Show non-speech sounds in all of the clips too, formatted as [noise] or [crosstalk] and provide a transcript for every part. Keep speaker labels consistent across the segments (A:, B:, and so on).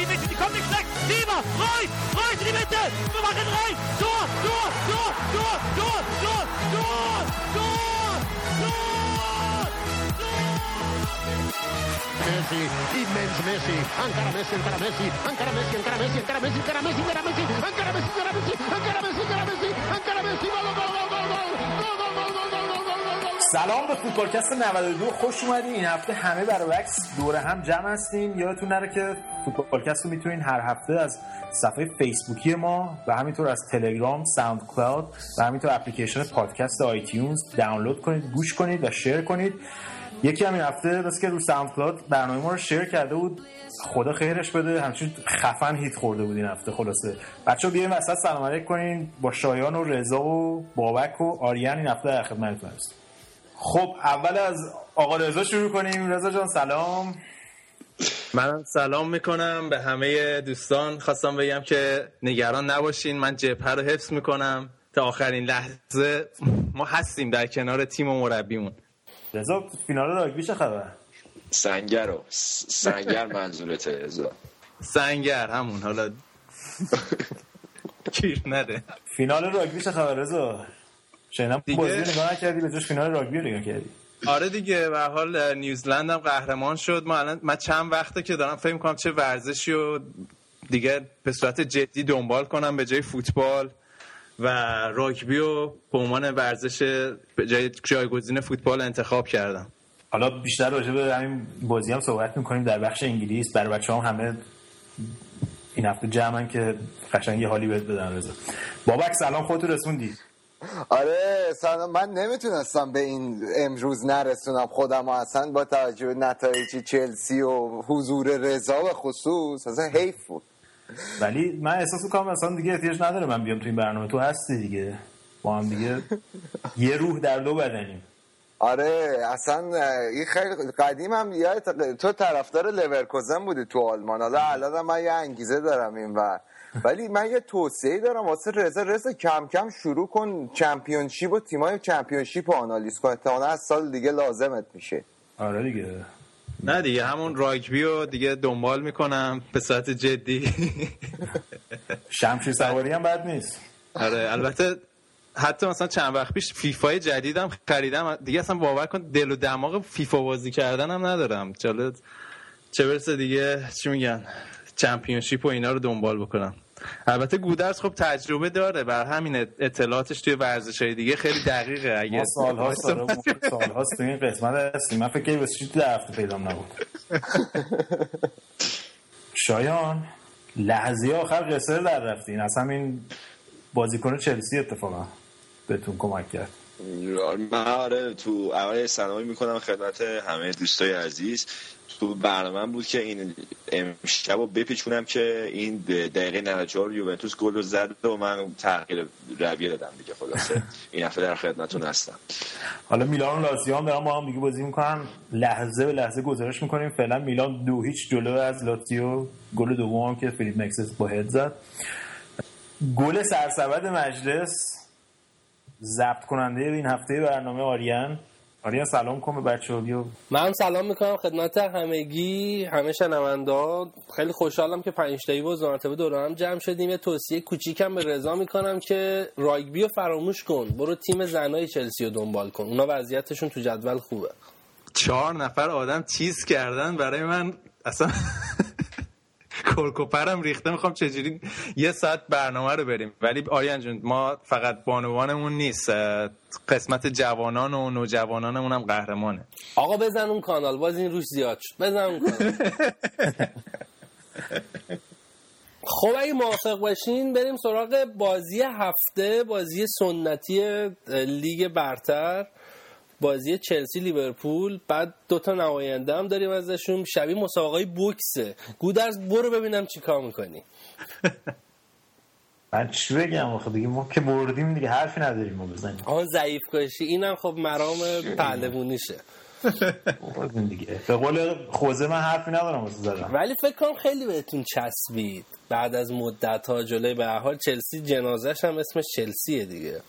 A: die Mitte, die kommt nicht schlecht. Sieber, Reus, Reus in die Mitte. Wir machen rein. Tor, Tor, Tor, Tor, Tor, Tor, Tor, Tor, Tor,
B: Messi, immens Messi, encara Messi, encara Messi, encara Messi, encara Messi, encara Messi, encara Messi, encara Messi, encara Messi, encara Messi, encara Messi, encara Messi, encara Messi, gol, gol, gol, gol, gol, gol, gol, gol, gol,
C: سلام به فوتبالکست 92 خوش اومدین. این هفته همه برای عکس دور هم جمع هستیم. یادتون نره که فوتبالکست رو می‌تونین هر هفته از صفحه فیسبوکی ما و همینطور از تلگرام SoundCloud و همینطور اپلیکیشن پادکست iTunes دانلود کنید گوش کنید و share کنید. یکی همین هفته بس که رو SoundCloud برنامه ما رو share کرده بود. خدا خیرش بده. همچین خفن hit خورده بود این هفته خلاصه. بچه بیاین وسط سلام علیک کنین. با شایان و رضا و بابک و آریان این هفته در خدمتتون هستیم. خب اول از آقا رضا شروع کنیم. رضا جان سلام.
D: من سلام می‌کنم به همه دوستان. خواستم بگم که نگران نباشین من جبهه رو حفظ می‌کنم. تا آخرین لحظه ما هستیم در کنار تیم و مربیمون.
C: رضا فینال راگبی چه خبر؟
E: سنگر رو سنگر منظورته رضا.
D: سنگر همون حالا [laughs] [laughs] گیر نده.
C: فینال راگبی چه خبر رضا؟ شنیدم
D: دیگه-
C: بازی نگاه نکردی به جاش فینال راگبی رو نگاه کردی.
D: آره دیگه هر حال نیوزلند هم قهرمان شد. ما الان من چند وقته که دارم فکر می‌کنم چه ورزشی رو دیگه به صورت جدی دنبال کنم به جای فوتبال و راگبی رو به عنوان ورزش به جای جایگزین فوتبال انتخاب کردم.
C: حالا بیشتر راجع به همین بازی هم صحبت می‌کنیم. در بخش انگلیس برای بچه هم همه این هفته جمعن که قشنگ یه حالی بهت بدن رضا. بابک سلام خودتو رسوندی.
F: آره من نمی‌تونستم به این امروز نرسونم. خودم و اصلا با توجه به نتایج چلسی و حضور رضا به خصوص اصلا حیف بود.
C: ولی من احساس می‌کنم اصلا دیگه احتیاج نداره من بیام تو این برنامه. تو هستی دیگه. با هم دیگه [laughs] یه روح در دو بدنیم.
F: آره اصلا این خیلی قدیم هم تو طرفدار لورکوزن بودی تو آلمان. حالا الان من یه انگیزه دارم این و ولی من یه توصیه دارم واسه رضا. رضا کم کم شروع کن Championship و تیمای Championship رو آنالیز کن. احتمالاً از سال دیگه لازمت میشه.
C: آره دیگه.
D: نه دیگه همون راگبی رو دیگه دنبال می‌کنم به صورت جدی.
C: شمشیر سواری هم بد نیست.
D: آره البته حتی مثلا چند وقت پیش فیفای جدیدم خریدم. دیگه اصلا باور کن دل و دماغ فیفا بازی کردن هم ندارم. چاله چه برسه دیگه؟ چی میگن؟ چمپیونشیپ و اینا رو دنبال بکنم. البته گودرز خب تجربه داره بر همین اطلاعاتش توی ورزش های دیگه خیلی دقیقه. اگه
C: ما ما سالهاست تو این قسمت هستیم. من فکر کنم در هفته پیدام نبود. [laughs] شایان لحظه آخر قصه در رفتین. از همین بازیکن چلسی اتفاقا بهتون کمک کرد.
E: من آره تو اول سلامی می‌کنم خدمت همه دوستای عزیز. تو برنامه بود که این امشب رو بپیچونم که این دقیقه 94 یوونتوس گل رو زد و من تغییر رویه دادم دیگه خلاصه. این هفته در خدمتتون هستم.
C: حالا میلان و لاتزیو هم دارن با هم دیگه بازی می‌کنن. لحظه به لحظه گزارش می‌کنیم. فعلا میلان دو هیچ جلو از لاتزیو گل دوم هم که فیلیپ مکسس با هد زد. گل سرسبد مجلس. ضبط کننده این هفته برنامه آریان. آریان سلام کن به بچه بیا.
G: من سلام می‌کنم خدمت همگی همه شنونده خیلی خوشحالم که پنج تایی باز مرتبه دور هم جمع شدیم. یه توصیه کوچیکم به رضا می‌کنم که راگبی رو فراموش کن. برو تیم زنای چلسی رو دنبال کن. اونا وضعیتشون تو جدول خوبه.
D: چهار نفر آدم چیز کردن برای من اصلا کرکوپرم ریخته. می‌خوام چجوری یه ساعت برنامه رو بریم. ولی آریان جون ما فقط بانوانمون نیست. قسمت جوانان و نوجوانانمون هم قهرمانه.
G: آقا بزن اون کانال. باز این روش زیاد شد. بزن اون کانال. [laughs] خب اگه موافق باشین بریم سراغ بازی هفته بازی سنتی لیگ برتر. بازی چلسی لیورپول بعد دوتا نماینده هم داریم ازشون. شبیه مسابقه بوکسه. گودرز برو ببینم چیکار می‌کنی.
C: من چی بگم؟ آخه دیگه ما که بردیم دیگه. حرفی نداریم ما بزنیم.
G: آن ضعیف کشی. اینم خب مرام پهلوونیشه
C: دیگه. به قول خوزه من حرفی ندارم واسه زدم
G: ولی فکر کنم خیلی بهتون چسبید. بعد از مدت ها جلوی به حال چلسی جنازش هم اسمش چلسیه دیگه.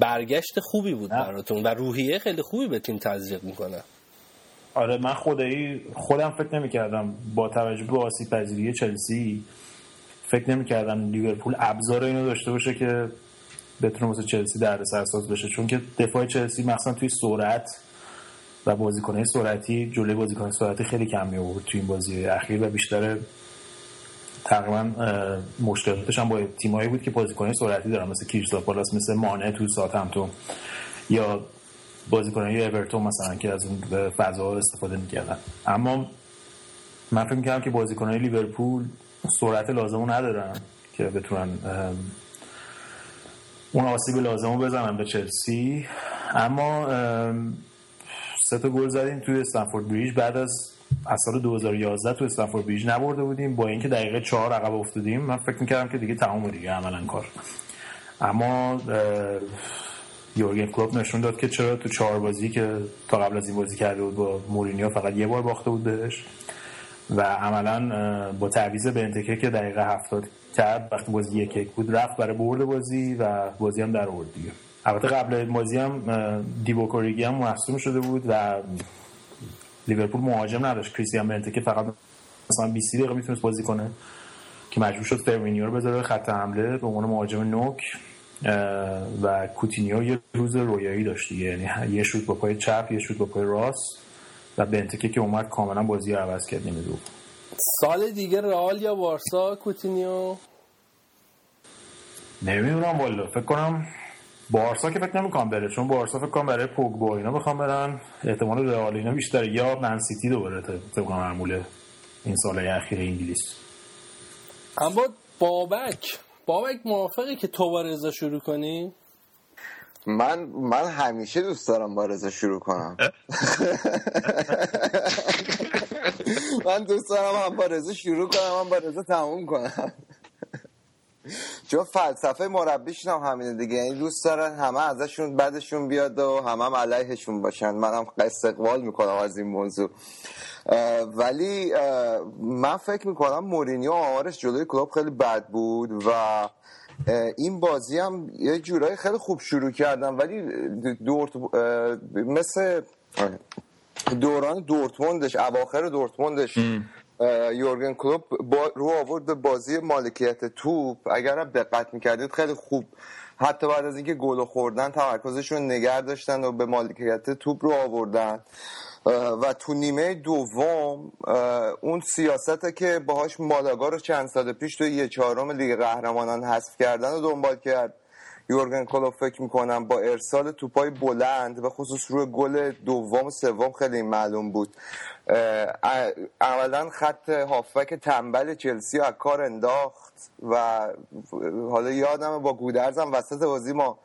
G: برگشت خوبی بود
C: نه.
G: براتون و روحیه خیلی خوبی به تیم تزریق می‌کنه
C: آره من خدایی خودم فکر نمی‌کردم با توجه به آسیب پذیری چلسی فکر نمی‌کردم لیورپول ابزار اینو داشته باشه که بتونه واسه چلسی در سرساز بشه چون که دفاع چلسی مثلا توی سرعت و بازیکنه سرعتی جلوی بازیکن سرعتی خیلی کم می آورد توی این بازی اخیر و بیشتر تقریبا مشکلاتش هم با تیمایی بود که بازیکن سرعتی دارن مثل کریستال پالاس مثل مانه تو یا بازیکنان اورتون مثلا که از اون فضا استفاده می‌کردن. اما من فکر می‌کردم که بازیکنان لیورپول سرعت لازم ندارن که بتونن اون آسیب لازم رو بزنن به چلسی. اما سه تا گل زدیم توی استنفورد بریج. بعد از از سال 2011 تو استنفورد بریج نبرده بودیم. با اینکه دقیقه چهار عقب افتادیم من فکر می‌کردم که دیگه تمام دیگه عملا کار. اما یورگن کلوپ نشون داد که چرا تو چهار بازی که تا قبل از این بازی کرده بود با مورینیو فقط یه بار باخته بود بهش. و عملا با تعویض بنتکه که دقیقه هفتاد کرد وقتی بازی یک یک بود رفت برای برد بازی و بازی هم در آورد دیگه. البته قبل بازی هم دیبوکوریگی هم مصدوم شده بود و لیورپول مهاجم نداشت. کریستیان بنتکه فقط مثلا 20 دقیقه می‌تونست بازی کنه. که مجبور شد فرمینیو رو بذاره خط حمله. به عنوان مهاجم نوک و کوتینیو یه روز رویایی داشت یعنی یه شوت با پای چپ یه شوت با پای راست و بنتکه که اومد کاملا بازی رو عوض کرد نمی‌دونم.
G: سال دیگه رئال یا بارسا کوتینیو؟
C: نمی‌دونم والا. فکر کنم بارسا که فکر نمی‌کنم بره چون بارسا فکر کنم برای پوگبا اینا بخوام برن. احتمال رئال اینا بیشتره یا من سیتی دوباره طبق معمول این سال اخیر انگلیس.
G: اما بابک بابک موافقی که تو با رضا شروع کنی؟
F: من من همیشه دوست دارم با رضا شروع کنم. [laughs] من دوست دارم هم با رضا شروع کنم هم با رضا تموم کنم. چون فلسفه مربیش هم همینه دیگه. این دوست دارن همه ازشون بعدشون بیاد و همه هم علیهشون باشن. منم استقبال می‌کنم از این موضوع. ولی من فکر می‌کنم مورینیو آمارش جلوی کلوب خیلی بد بود و این بازی هم یه جورایی خیلی خوب شروع کردم ولی دورت مثل دوران دورتموندش اواخر دورتموندش یورگن کلوب با رو آورد به بازی مالکیت توپ. اگر دقت می‌کردید خیلی خوب. حتی بعد از اینکه گل خوردن تمرکزشون نگر داشتن و به مالکیت توپ رو آوردن. و تو نیمه دوم اون سیاسته که باهاش مالاگا رو چند سال پیش تو یه چهارم لیگ قهرمانان حذف کردن و دنبال کرد. یورگن کلوب فکر می‌کنم با ارسال توپای بلند و خصوص روی گل دوم و سوم خیلی معلوم بود. اولا خط هافک تنبل چلسی از کار انداخت و حالا یادم با گودرزم وسط بازی ما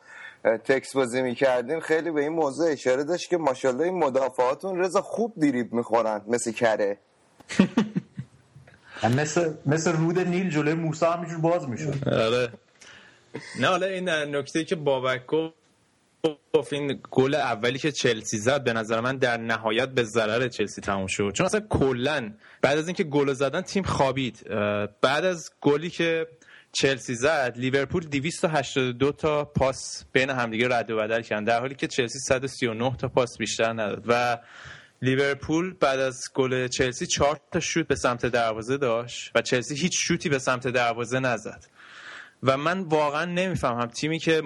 F: تکس بازی می‌کردیم. خیلی به این موضوع اشاره داشت که ماشاءالله این مدافعاتون رضا خوب دیریب می‌خورن مثل کره. [laughs]
C: مثل مثل رود نیل جلوی موسی همینجور باز می‌شد.
D: آره. نه حالا این نکته که بابک گفت این گل اولی که چلسی زد به نظر من در نهایت به ضرر چلسی تموم شد. چون اصلا کلا بعد از اینکه گل زدن تیم خوابید. بعد از گلی که چلسی زد لیورپول 282 تا پاس بین همدیگه رد و بدل کردن در حالی که چلسی 139 تا پاس بیشتر نداد. و لیورپول بعد از گل چلسی 4 تا شوت به سمت دروازه داشت و چلسی هیچ شوتی به سمت دروازه نزد. و من واقعا نمی‌فهمم. تیمی که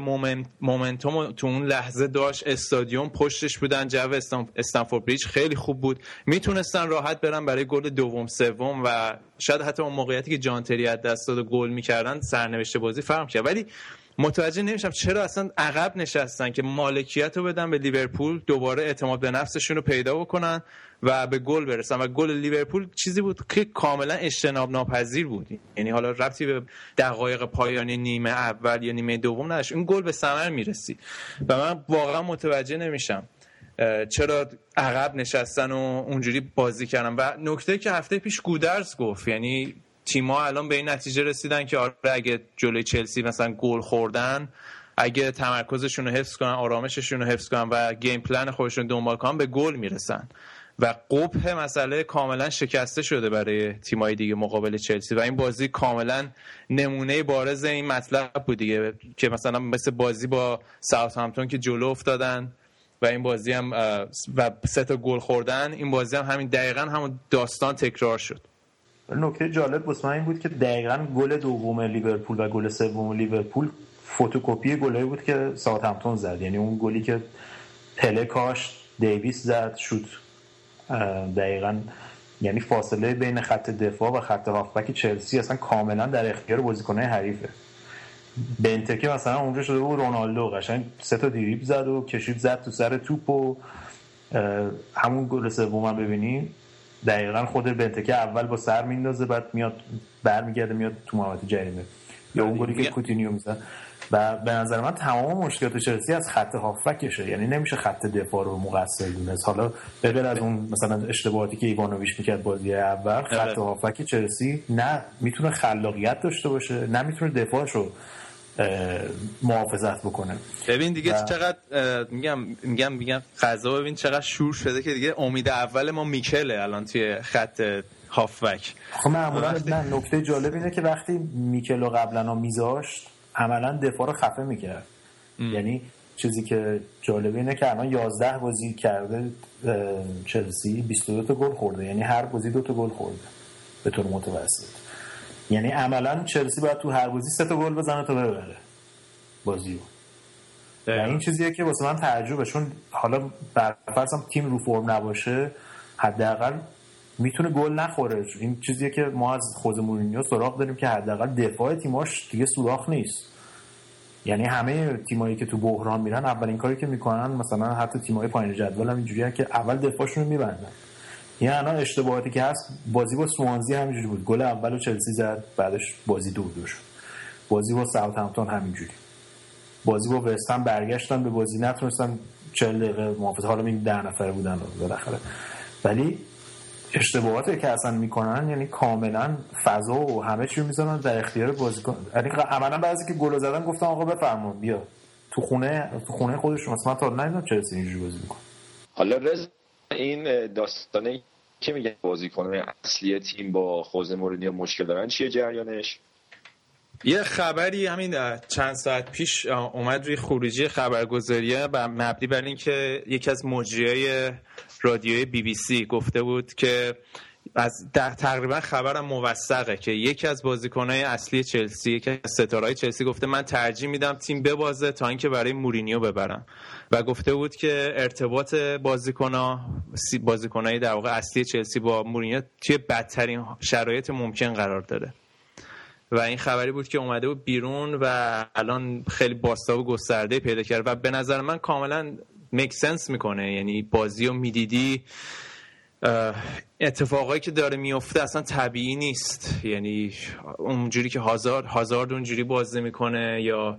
D: مومنتوم تو اون لحظه داشت استادیوم پشتش بودن جو استنفورد بریج خیلی خوب بود. می‌تونستن راحت برن برای گل دوم سوم و شاید حتی اون موقعیتی که جانتری از دست داد گل می‌کردن سرنوشت بازی فرق کرد ولی متوجه نمیشم چرا اصلا عقب نشستن که مالکیت رو بدن به لیورپول دوباره اعتماد به نفسشون رو پیدا بکنن و به گل برسن. و گل لیورپول چیزی بود که کاملا اجتناب ناپذیر بود. یعنی حالا ربطی به دقایق پایانی نیمه اول یا نیمه دوم نداشت. این گل به ثمر می‌رسی. و من واقعا متوجه نمیشم چرا عقب نشستن و اونجوری بازی کردن. و نکته که هفته پیش گودرز گفت یعنی تیم‌ها الان به این نتیجه رسیدن که آره اگه جلوی چلسی مثلا گل خوردن اگه تمرکزشون رو حفظ کنن آرامششون رو حفظ کنن و game plan خودشون دنبال کنن به گل می‌رسن. و قبح مسئله کاملا شکسته شده برای تیمای دیگه مقابل چلسی و این بازی کاملا نمونه بارز این مطلب بود دیگه که مثلا مثل بازی با ساوثهامپتون که جلو افتادن و این بازی هم و سه تا گل خوردن این بازی هم همین دقیقا همون داستان تکرار شد.
C: نکته جالب واسه این بود که دقیقا گل دوم لیورپول و گل سوم لیورپول فتوکپی گلایی بود که ساوثهمپتون زد. یعنی اون گلی که پله کاشت دیویس زد شد دقیقا یعنی فاصله بین خط دفاع و خط هافبک چلسی اصلا کاملا در اختیار بازیکنهای حریفه. بنتکه مثلا اونجا شده بود رونالدو قشنگ سه تا دریبل زد و کشید زد تو سر توپ و همون گل سوم ببینیم دقیقا خود بنتکه اول با سر میندازه بعد میاد برمیگرده میاد تو محوطه جریمه. یا اون گلی که کوتینیو می‌زد و به نظر من تمام مشکلات چلسی از خط هافکشه یعنی نمیشه خط دفاع رو مقصر دونست حالا به غیر از اون مثلا اشتباهاتی که ایوانوویچ می‌کرد بازی اول خط
D: آره.
C: هافک چلسی نه می‌تونه خلاقیت داشته باشه نه می‌تونه دفاعش رو محافظت بکنه.
D: ببین دیگه
C: و-
D: چقدر میگم میگم میگم قضا ببین چقدر شور شده که دیگه امید اول ما میکله الان توی خط هافبک.
C: خب معمولا
D: وقتی-
C: نه نکته جالب اینه که وقتی میکلو قبلا میذاشت عملا دفاع رو خفه می‌کرد. یعنی چیزی که جالبه اینه که الان 11 بازی کرده چلسی 22 تا گل خورده. یعنی هر بازی دو تا گل خورده. به طور متوسط. یعنی عملا چلسی باید تو هر بازی سه تا گل بزنه تا ببره بازی رو و این چیزیه که واسه من تعجبه چون حالا برفرض هم تیم رو فرم نباشه حداقل می‌تونه گل نخوره. این چیزیه که ما از خود مورینیو سراغ داریم که حداقل دفاع تیماش دیگه سوراخ نیست. یعنی همه تیمایی که تو بحران میرن اولین کاری که می‌کنن مثلا حتی تیمای پایین جدول هم اینجوریه که اول دفاعشون رو میبندن. یعنی الان اشتباهاتی که هست بازی با سوانزی همینجوری بود. گل اول رو چلسی زد بعدش بازی دو دو شد. بازی با ساوثهمپتون همینجوری. بازی با وستهم برگشتن به بازی نتونستن 40 دقیقه محافظ حالا این ده نفره بودن بالاخره. ولی اشتباهاتی که اصلا می‌کنن یعنی کاملا فضا و همه چی می‌ذارن در اختیار بازیکن. یعنی عملا بعضی که گل زدن گفتن آقا بفرما بیا. تو خونه تو خونه خودشون. مثلا تا ندیدم چلسی اینجوری بازی می‌کنه.
E: حالا رز این داستانه که میگن بازیکنان اصلی تیم با خوزه مورینیو مشکل دارن چیه جریانش؟
D: یه خبری همین چند ساعت پیش اومد روی خروجی خبرگزاریه و مبنی بر اینکه یکی از مجریای رادیوی بی بی سی گفته بود که از در تقریبا خبرم موثقه که یکی از بازیکنهای اصلی چلسی یکی از ستارهای چلسی گفته من ترجیح میدم تیم ببازه تا اینکه برای مورینیو ببرم. و گفته بود که ارتباط بازیکنها بازیکنهای در واقع اصلی چلسی با مورینیو توی بدترین شرایط ممکن قرار داره و این خبری بود که اومده بود بیرون و الان خیلی باستاب گسترده پیدا کرد. و به نظر من کاملا میک سنس می‌کنه. یعنی بازی رو می‌دیدی اتفاقایی که داره میفته اصلا طبیعی نیست. یعنی اونجوری که هازارد هازارد اونجوری بازی می‌کنه یا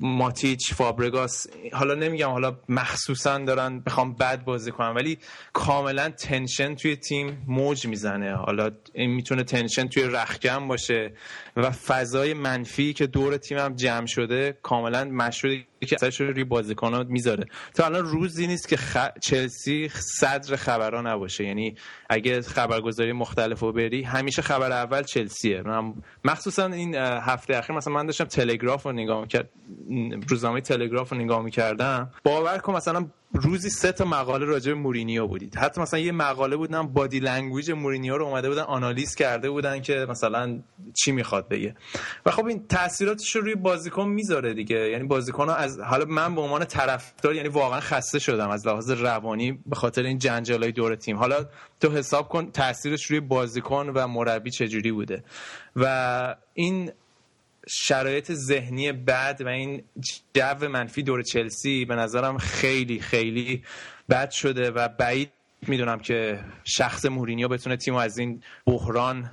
D: ماتیچ فابرگاس حالا نمیگم حالا مخصوصا دارن بخوام بد بازی کنن ولی کاملا تنشن توی تیم موج می‌زنه. حالا این می‌تونه تنشن توی رخکن باشه و فضای منفی که دور تیم هم جمع شده کاملا مشهوده که اثرش رو روی بازیکنات می‌ذاره. تا الان روزی نیست که خ... چلسی صدر خبرها نباشه. یعنی اگه خبرگزاری مختلف رو بری همیشه خبر اول چلسیه. من مخصوصا این هفته اخیر مثلا من داشتم تلگراف رو نگاه می‌کرد. روزنامه تلگراف رو نگاه می‌کردم. باور کن مثلا روزی سه تا مقاله راجع به مورینیو بودید. حتی مثلا یه مقاله بود نم body language مورینیو رو اومده بودن آنالیز کرده بودن که مثلا چی می‌خواد بگه. و خب این تاثیراتش رو روی بازیکن می‌ذاره دیگه. یعنی بازیکن از حالا من به عنوان طرفدار یعنی واقعا خسته شدم از لحاظ روانی به خاطر این جنجالای دور تیم. حالا تو حساب کن تاثیرش روی بازیکن و مربی چجوری بوده. و این شرایط ذهنی بد و این جو منفی دور چلسی به نظرم خیلی خیلی بد شده و بعید می‌دونم که شخص مورینیو بتونه تیم از این بحران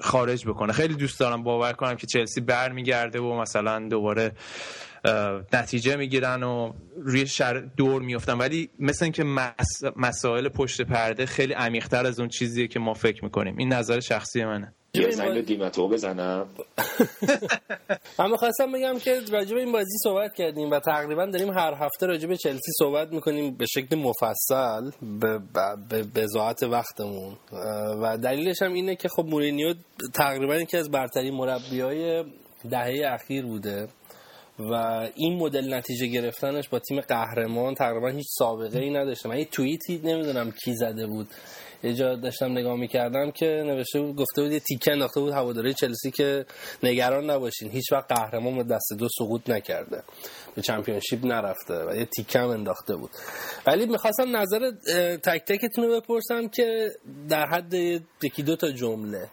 D: خارج بکنه. خیلی دوست دارم باور کنم که چلسی برمیگرده و مثلا دوباره نتیجه می‌گیرن و روی شر دور میفتن ولی مثل اینکه مس... مسائل پشت پرده خیلی عمیقتر از اون چیزیه که ما فکر می‌کنیم. این نظر شخصی منه.
E: یه زنگ به دیمتو بزنم. [laughs]
G: من می‌خواستم بگم که راجع به این بازی صحبت کردیم و تقریبا داریم هر هفته راجع به چلسی صحبت می‌کنیم به شکل مفصل به به بزاعت وقتمون. و دلیلش هم اینه که خب مورینیو تقریبا یکی از برترین مربی های دهه اخیر بوده و این مدل نتیجه گرفتنش با تیم قهرمان تقریبا هیچ سابقه ای نداشته. من یه توییتی نمی‌دونم کی زده بود. یه داشتم نگاه می‌کردم که نوشته بود گفته بود یه تیکه انداخته بود هواداری چلسی که نگران نباشین. هیچ وقت قهرمان دست دو سقوط نکرده. به چمپیونشیپ نرفته و یه تیکه هم انداخته بود. ولی می‌خواستم نظر تک تکتون رو بپرسم که در حد یکی دو تا جمله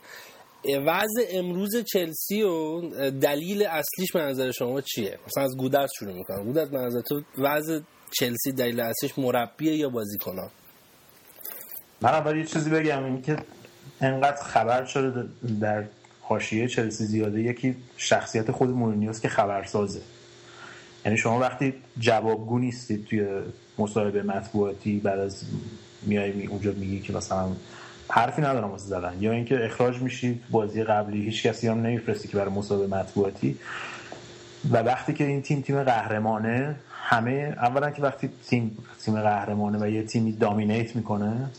G: وضع امروز چلسی و دلیل اصلیش به نظر شما چیه؟ مثلا از گودرز شروع می‌کنم. گودرز نظر تو وضع چلسی دلیل اصلیش مربیه یا بازیکنان؟
C: من اول یه چیزی بگم این که انقدر خبر شده در حاشیه چلسی زیاده یکی شخصیت خود مورینیوس که خبرسازه. یعنی شما وقتی جوابگو نیستید توی مصاحبه مطبوعاتی بعد از میای اونجا میگی که مثلا حرفی ندارم واسه زدن یا اینکه اخراج میشید بازی قبلی هیچ کسی هم نمیفرستی که برای مصاحبه مطبوعاتی. و وقتی که این تیم تیم قهرمانه همه اولا که وقتی تیم تیم قهرمانه و یه تیمی دامینیت می‌کنه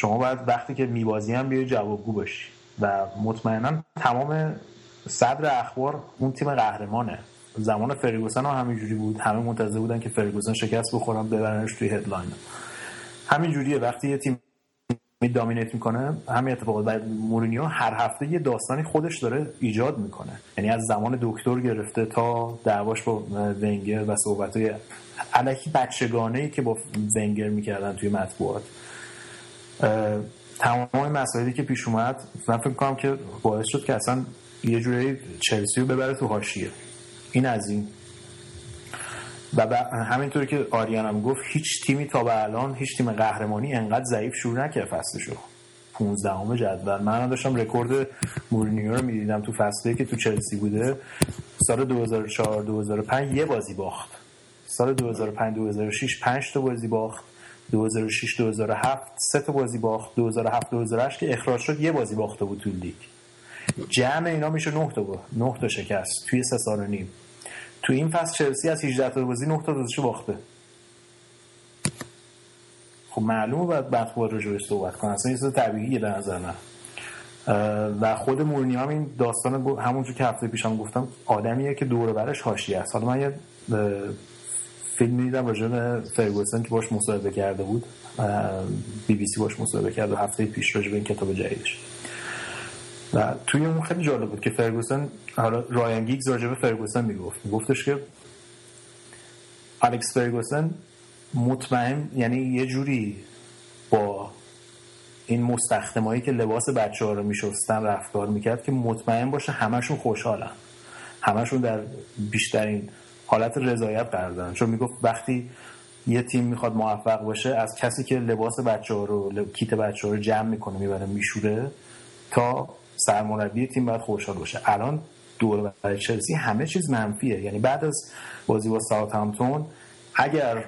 C: شما باید وقتی که میبازی هم بیای جوابگو باشی. و مطمئنا تمام صدر اخبار اون تیم قهرمانه. زمان فرگوسن هم همینجوری بود. همه منتظر بودن که فرگوسن شکست بخورن ببرنش توی هدلاین. همین جوریه وقتی یه تیم دامینیت می‌کنه همین اتفاقات. بعد مورینیو هر هفته یه داستانی خودش داره ایجاد می‌کنه. یعنی از زمان دکتر گرفته تا دعواش با ونگر و صحبت های علکی بچگانه ای که با ونگر می‌کردن توی مطبوعات. تمام مسائلی که پیش اومد من فکر کنم که باعث شد که اصلا یه جوری چلسی رو ببره تو حاشیه. این از این. و همینطوری که آریان هم گفت هیچ تیمی تا به الان هیچ تیم قهرمانی انقدر ضعیف شروع نکرد فصلشو 15 همه جدول. من داشتم رکورد مورینیو رو می‌دیدم تو فصلی که تو چلسی بوده. سال 2004 2005 یه بازی باخت. سال 2005 2006 5 تا بازی باخت. 2006 2007 سه تا بازی باخت. 2007 2008 که اخراج شد یه بازی باخته بود تو لیگ. جمع اینا میشه 9 تا 9 تا شکست توی سه سال و نیم. تو این فصل چلسی از 18 تا بازی 9 تا بازیشو باخته. خب معلومه باید مطبوعات رو جوش صحبت کنن اصلا یه طبیعیه به نظر من. و خود مورینیو هم این داستان همونجور که هفته پیشم گفتم آدمیه که دور برش حاشیه است. حالا من یه فیلم می‌دیدم راجع به فرگوسن که باش مصاحبه کرده بود. بی بی سی باش مصاحبه کرد و هفته پیش راجع به این کتاب جدیدش. و توی اون خیلی جالب بود که فرگوسن حالا رایان گیگز راجع به فرگوسن می‌گفت. میگفتش که الکس فرگوسن مطمئن یعنی یه جوری با این مستخدمایی که لباس بچه ها رو میشستن رفتار می‌کرد که مطمئن باشه همشون خوشحالن. همشون در بیشترین حالت رضایت قرار دارن چون می‌گفت وقتی یه تیم می‌خواد موفق باشه از کسی که لباس بچه ها رو کیت بچه ها رو جمع می‌کنه می‌بره میشوره تا سرمربی تیم باید خوشحال باشه. الان دور برای چلسی همه چیز منفیه. یعنی بعد از بازی با ساوثهامپتون اگر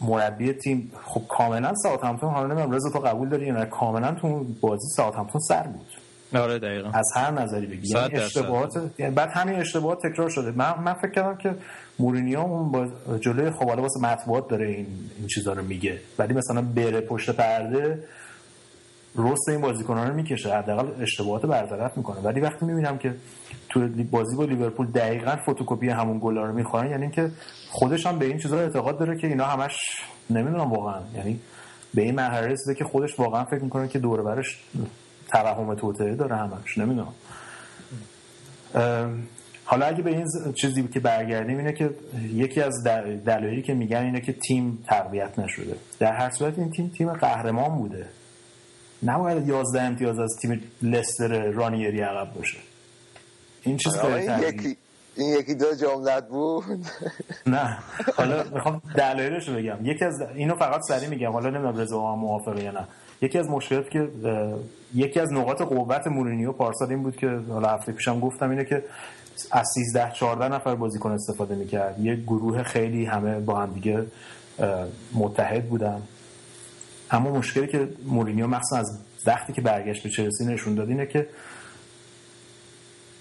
C: مربی تیم خب کاملا ساوثهامپتون حالا نمی‌دونم رضا تو قبول داری یا نه کاملا تو بازی ساوثهامپتون سر بود.
D: آره دقیقا.
C: از هر نظری بگی. یعنی اشتباهات یعنی بعد همین اشتباهات تکرار شده. من من فکر کردم که مورینیو اون با جلوی خب حالا واسه مطبوعات داره این این چیزا رو میگه. ولی مثلا بره پشت پرده رست این بازیکنان رو می‌کشه. حداقل اشتباهات برطرف می‌کنه. ولی وقتی می‌بینم که تو بازی با لیورپول دقیقا فتوکپی همون گلا رو می‌خورن یعنی که خودش هم به این چیزا اعتقاد داره که اینا همش نمی‌دونم واقعا. یعنی به این مرحله رسیده که خودش واقعا فکر می‌کنه که دور برش توهم توطئه داره همش نمی‌دونم. حالا اگه به این چیزی که برگردیم اینه که یکی از دلایلی که میگن اینه که تیم تقویت نشده. در هر صورت این تیم تیم قهرمان بوده. نباید 11 امتیاز از تیم لستر رانیری عقب باشه. این چیز
F: این یکی این یکی دو جملت بود؟ [laughs]
C: نه. حالا می‌خوام دلایلش رو بگم. یکی از اینو فقط سری میگم. حالا نمی‌دونم رضا موافقه یا نه. یکی از مشکلات که یکی از نقاط قوت مورینیو پارسال این بود که حالا هفته پیشم گفتم اینه که از 13 14 نفر بازیکن استفاده می‌کرد. یه گروه خیلی همه با هم دیگه متحد بودن. اما مشکلی که مورینیو مخصوصا از وقتی که برگشت به چلسی نشون داد اینه که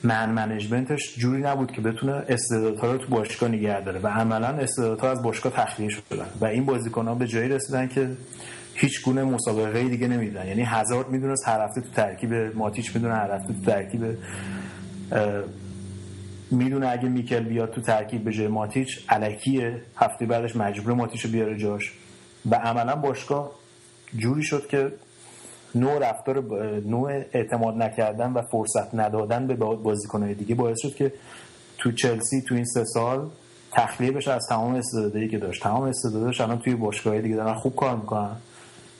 C: من منیجمنتش جوری نبود که بتونه استعدادها رو تو باشگاه نگه داره و عملا استعدادها از باشگاه تخلیه شدن. و این بازیکن‌ها به جایی رسیدن که هیچ گونه مسابقه دیگه نمیدن. یعنی هزار می‌دونست هر هفته تو ترکیب ماتیچ می‌دونه هر هفته تو ترکیب می‌دونه اگه میکل بیاد تو ترکیب به جای ماتیچ علکیه هفته بعدش مجبور ماتیچ بیاره جاش. و عملا باشگاه جوری شد که نوع رفتار نوع اعتماد نکردن و فرصت ندادن به بازیکنهای دیگه باعث شد که تو چلسی تو این سه سال تخلیه بشه از تمام استعدادایی که داشت. تمام استعداداش الان توی باشگاه دیگه دارن خوب کار می‌کنن.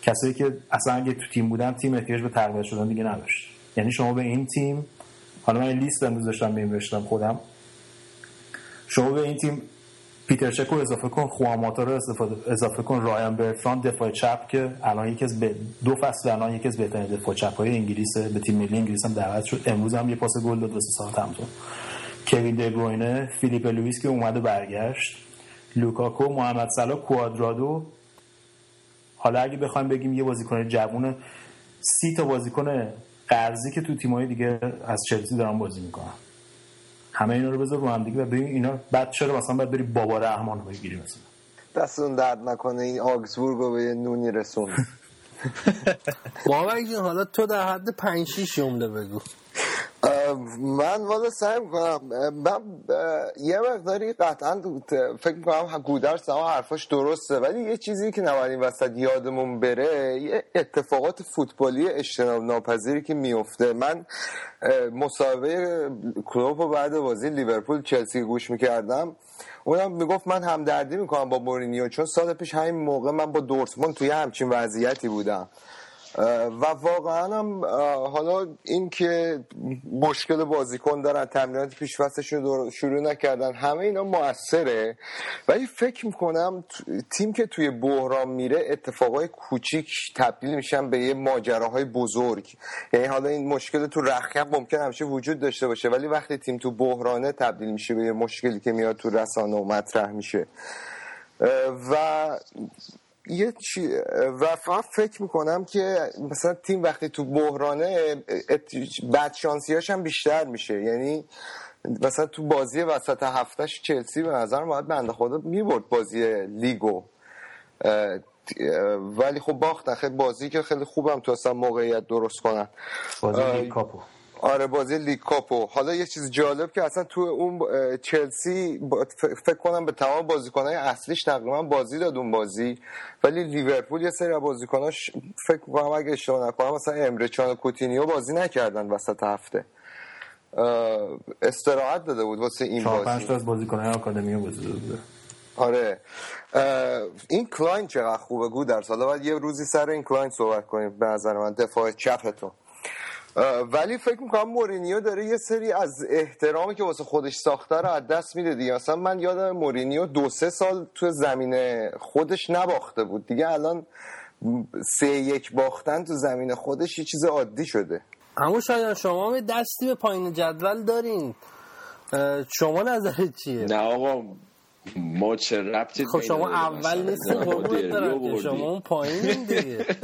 C: کسایی که اصلا اگه تو تیم بودن تیم احتیاج به تقویت شدن دیگه نداشت. یعنی شما به این تیم حالا من لیست امروز داشتم بهم خودم. شما به این تیم پیتر چک رو اضافه کن خواماتا رو اضافه کن رایان برتراند دفاع چپ که الان یکی از دو فصل الان یکی از بهترین دفاع چپ های انگلیس به تیم ملی انگلیس هم دعوت شد. امروز هم یه پاس گل داد واسه ساوثهمپتون. کوین دبروینه فیلیپ لوئیس که اومده برگشت. لوکاکو محمد صلاح کوادرادو حالا اگه بخوایم بگیم یه بازیکن جوون سی تا بازیکن قرضی که تو تیمای دیگه از چلسی دارن بازی می‌کنن. همه اینا رو بذار رو هم دیگه و ببین اینا بعد چرا مثلا باید بری بابا رحمان رو بگیری مثلا.
F: دستون درد نکنه این آگزبورگ رو به یه نونی رسون. [laughs]
G: بابا حالا تو در حد 5 6 جمله بگو.
F: من والا سعی می‌کنم من یه مقداری قطعا فکر می‌کنم گودرس هم حرفاش درسته ولی یه چیزی که نباید این وسط یادمون بره یه اتفاقات فوتبالی اجتناب ناپذیری که میفته من مصاحبه کلوب و بعد بازی لیورپول چلسی گوش می‌کردم. اونم می‌گفت من همدردی می‌کنم با مورینیو چون سال پیش همین موقع من با دورتموند توی همچین وضعیتی بودم. و واقعا هم حالا این که مشکل بازیکن دارن تمرینات پیشوستشون شروع نکردن همه اینا موثره. ولی فکر می‌کنم تیم که توی بحران میره اتفاقای کوچیک تبدیل میشن به یه ماجراهای بزرگ. یعنی حالا این مشکل تو رخکم ممکن همیشه وجود داشته باشه ولی وقتی تیم تو بحرانه تبدیل میشه به یه مشکلی که میاد تو رسانه و مطرح میشه. و یه چی و فکر می‌کنم که مثلا تیم وقتی تو بحرانه بدشانسیاش هم بیشتر میشه. یعنی مثلا تو بازی وسط هفتهش چلسی به نظر باید بنده خدا می‌برد بازی لیگو. ولی خب باختن. خیلی بازی که خیلی خوبم تو اصلا موقعیت درست کنن.
C: بازی کاپو.
F: آره بازی لیگ کاپو حالا یه چیز جالب که اصلا تو اون چلسی فکر کنم به تمام بازیکنهای اصلیش تقریبا بازی داد اون بازی ولی لیورپول یه سری بازیکناش فکر کنم اگه اشتباه نکنم مثلا امره جان و کوتینیو بازی نکردن وسط هفته. استراحت داده بود واسه این بازی.
C: پنج تا از بازیکنهای آکادمی بازی داده
F: آره. این کلاین چقدر خوبه گو در سالا باید یه روزی سر این کلاین صحبت کنیم به نظر من دفاع چپتون ولی فکر می‌کنم مورینیو داره یه سری از احترامی که واسه خودش ساخته رو از دست میده دیگه. مثلا من یادم مورینیو دو سه سال تو زمین خودش نباخته بود. دیگه الان سه یک باختن تو زمین خودش یه چیز عادی شده.
G: اما شاید شما دستی به پایین جدول دارین. شما نظرت چیه؟
E: نه آقا ما چه ربطی
G: خب شما اول نیستین شما اون پایین دیگه. [laughs]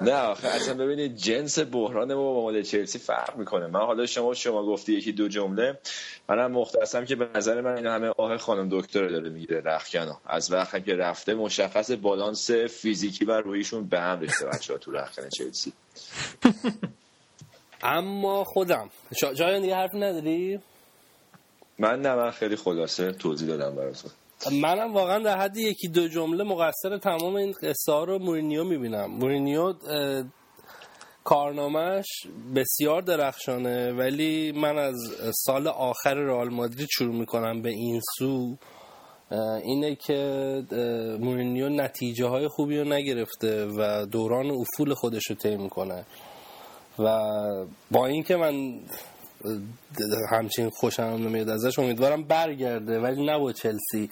E: نه آخه اصلا ببینید جنس بحران ما با مال چلسی فرق می‌کنه. من حالا شما شما گفتی یکی دو جمله. منم مختصم که به نظر من این همه آه خانم دکتر داره می‌گیره رخکنو از وقتی که رفته مشخص بالانس فیزیکی و رویشون به هم ریخته بچه‌ها تو رخکن چلسی. [laughs]
G: اما خودم. جای دیگه حرف نداری؟
E: من نه من خیلی خلاصه توضیح دادم براتون.
G: منم واقعا در حد یکی دو جمله مقصر تمام این قصه ها رو مورینیو می‌بینم. مورینیو کارنامهش بسیار درخشانه ولی من از سال آخر رئال مادرید شروع می‌کنم به این سو. اینه که مورینیو نتیجه های خوبی رو نگرفته و دوران افول خودش رو طی می‌کنه. و با اینکه من همچین خوشم نمیاد ازش. امیدوارم برگرده ولی نه با چلسی.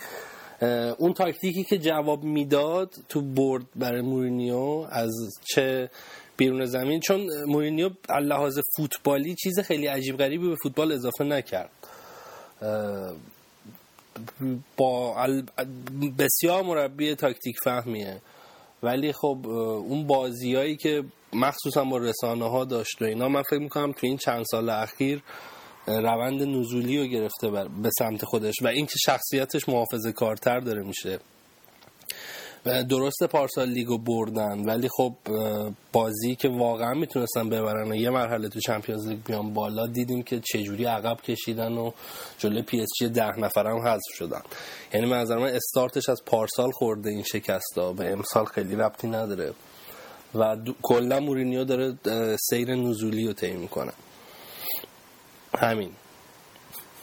G: اون تاکتیکی که جواب می‌داد تو برد برای مورینیو از چه بیرون زمین چون مورینیو لحاظ فوتبالی چیز خیلی عجیب غریبی به فوتبال اضافه نکرد. با بسیار مربی تاکتیک فهمیه. ولی خب اون بازیایی که مخصوصا با رسانه ها داشت و اینا من فکر می‌کنم تو این چند سال اخیر روند نزولی رو گرفته به سمت خودش و اینکه شخصیتش محافظه کارتر داره میشه. درست پارسال لیگو بردن ولی خب بازی که واقعا می‌تونستن ببرن و یه مرحله تو Champions League بیان بالا دیدیم که چجوری عقب کشیدن و جلوی PSG ده نفرم حذف شدن. یعنی نظر من استارتش از پارسال خورده این شکست ها به امسال خیلی ربطی نداره. و کلا مورینیو داره سیر نزولی رو طی می‌کنه. همین.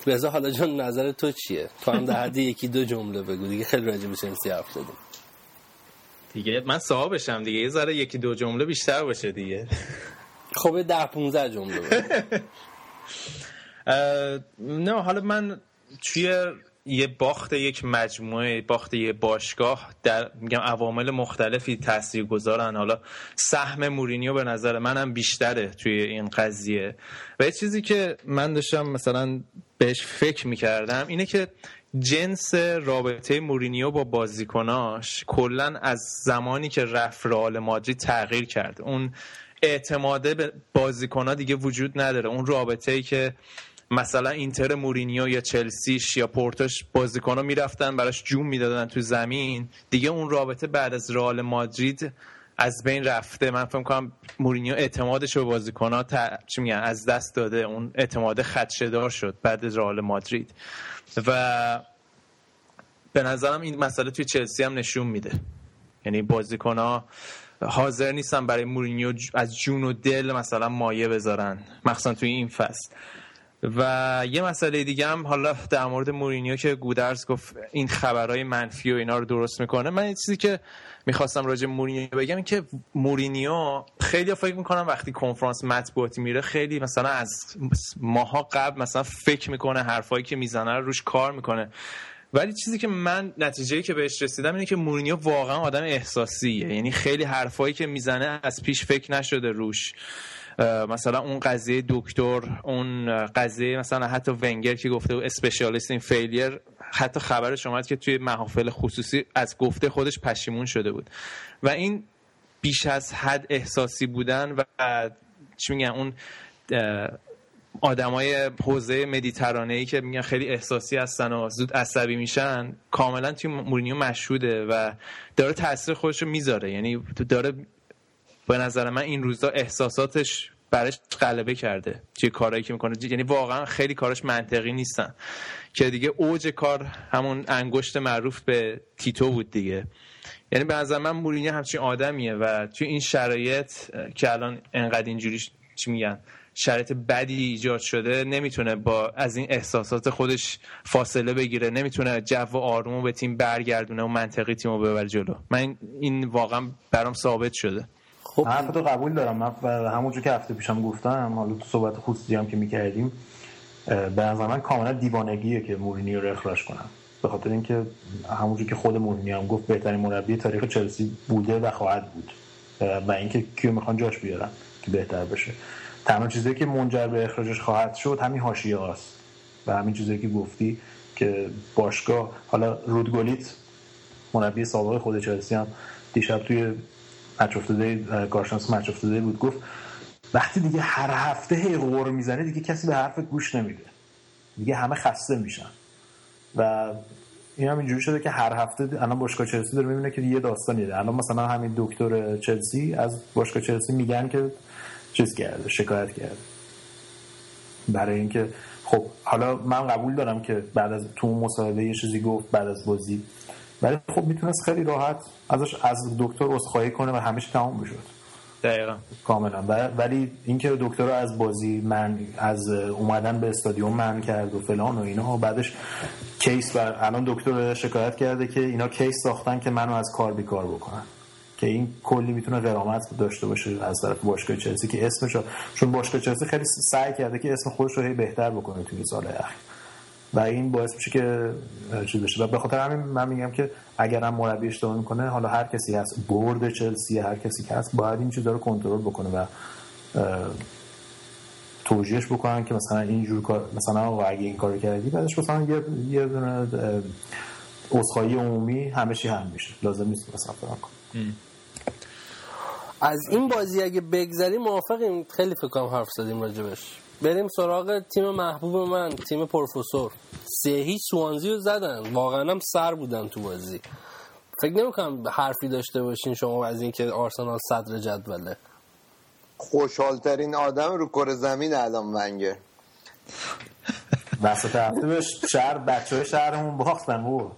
G: رضا حالا جان نظر تو چیه؟ تو هم در حد یکی دو جمله بگو دیگه خیلی راجع به چلسی حرف زدیم.
D: دیگه من صاحبشم دیگه. یه ذره یکی دو جمله بیشتر باشه دیگه. [laughs]
G: خب ده 15 جمله [laughs]
D: نه حالا من توی یه باخت یک مجموعه باخت یه باشگاه در میگم عوامل مختلفی تاثیر گذارن حالا سهم مورینیو به نظر منم بیشتره توی این قضیه. و یه چیزی که من داشتم مثلا بهش فکر می‌کردم اینه که جنس رابطه مورینیو با بازیکناش کلا از زمانی که رفت رئال مادرید تغییر کرد. اون اعتماده به بازیکنها دیگه وجود نداره. اون رابطه ای که مثلا اینتر مورینیو یا چلسیش یا پورتوش بازیکن‌ها می‌رفتن براش جون می‌دادن تو زمین دیگه اون رابطه بعد از رئال مادرید از بین رفته. من فکر کنم مورینیو اعتمادش به بازیکن‌ها تا... چی میگن از دست داده. اون اعتماد خدشه‌دار شد بعد از رئال مادرید. و به نظرم این مسئله توی چلسی هم نشون میده. یعنی بازیکن‌ها حاضر نیستن برای مورینیو از جون و دل مثلا مایه بذارن. مخصوصا توی این فصل. و یه مسئله دیگه هم حالا در مورد مورینیو که گودرز گفت این خبرهای منفی و اینا رو درست می‌کنه. من چیزی که می‌خواستم راجع مورینیو بگم که مورینیو خیلی فکر می‌کنم وقتی کنفرانس مطبوعاتی میره خیلی مثلا از ماها قبل مثلا فکر می‌کنه حرفایی که می‌زنه رو روش کار می‌کنه. ولی چیزی که من نتیجه که بهش رسیدم اینه که مورینیو واقعا آدم احساسیه. یعنی خیلی حرفایی که می‌زنه از پیش فکر نشده روش. مثلا اون قضیه دکتر اون قضیه مثلا حتی ونگر که گفته اسپشیالیست این فیلیر حتی خبرش اومد که توی محافل خصوصی از گفته خودش پشیمون شده بود. و این بیش از حد احساسی بودن و چی میگن اون آدمای حوزه مدیترانه ای که میگن خیلی احساسی هستن و زود عصبی میشن کاملا توی مورینیو مشهوده و داره تاثیر خودش رو می‌ذاره. یعنی داره به نظر من این روزا احساساتش برش غلبه کرده. چه کارهایی که می‌کنه. یعنی واقعا خیلی کارش منطقی نیستن. که دیگه اوج کار همون انگشت معروف به تیتو بود دیگه. یعنی به نظر من مورینیو همچین آدمیه و توی این شرایط که الان انقدر اینجوری چی میگن شرایط بدی ایجاد شده نمی‌تونه با از این احساسات خودش فاصله بگیره. نمی‌تونه جو آروم به تیم برگردونه و منطقی تیم رو ببره جلو. من این واقعا برام ثابت شده.
C: خب. حرف تو قبول دارم. من همونجور که هفته پیشم گفتم حالا تو صحبت خصوصی هم که می‌کردیم به نظر من کاملا دیوانگیه که مورینی رو اخراج کنم به خاطر اینکه همونجور که خود مورینی هم گفت بهترین مربی تاریخ چلسی بوده و خواهد بود. و اینکه کیو می‌خوان جاش بیارن که بهتر بشه. تنها چیزی که منجر به اخراجش خواهد شد همین حاشیه هاست. و همین چیزی که گفتی که باشگاه حالا رودگولیت مربی سابق خود چلسی هم دیشب توی مچ افتاده کارشناس مچ افتاده بود. گفت وقتی دیگه هر هفته هی غور می‌زنه دیگه کسی به حرف گوش نمیده. دیگه همه خسته میشن. و این هم اینجوری شده که هر هفته الان باشگاه چلسی داره می‌بینه که یه داستانی ده. الان مثلا همین دکتر چلسی از باشگاه چلسی میگن که چیز کرده شکایت کرده. برای اینکه خب حالا من قبول دارم که بعد از تو مصاحبه یه چیزی گفت بعد از بازی ولی خب می‌تونست خیلی راحت ازش از دکتر عذرخواهی کنه و همیشه تمام بشد
D: دقیقا.
C: کاملا. ولی اینکه دکتر رو از بازی من از اومدن به استادیوم من کرد و فلان و اینا بعدش کیس بر الان دکتر شکایت کرده که اینا کیس ساختن که منو از کار بیکار بکنن. که این کلی می‌تونه غرامت داشته باشه از طرف باشگاه چلسی که اسمش چون باشگاه چلسی خیلی سعی کرده که اسم خودش رو بهتر بکنه توی سال اخیر. و این باعث میشه که چیز بشه. و به خاطر همین من میگم که اگر هم مربی اشتباه می‌کنه حالا هر کسی هست برد چلسی هر کسی که هست باید این چیزا رو کنترل بکنه و توجیهش بکنن که مثلا اینجور کار مثلا اگه این کارو کردی بعدش مثلا یه یه دونه عذرخواهی عمومی همه چی هم میشه. لازم نیست مثلا فکر کنم
G: از این بازی اگه بگذریم موافقیم. خیلی فکر کنم حرف زدیم راجبش. بریم سراغ تیم محبوب من تیم پروفسور. سه هیچ سوانزی رو زدن. واقعا هم سر بودن تو بازی. فکر نمی‌کنم حرفی داشته باشین شما از اینکه آرسنال صدر جدوله.
F: خوشحالترین آدم رو کره زمین الان ونگر
C: وسط هفته به شهر بچه های شهرمون باختن بود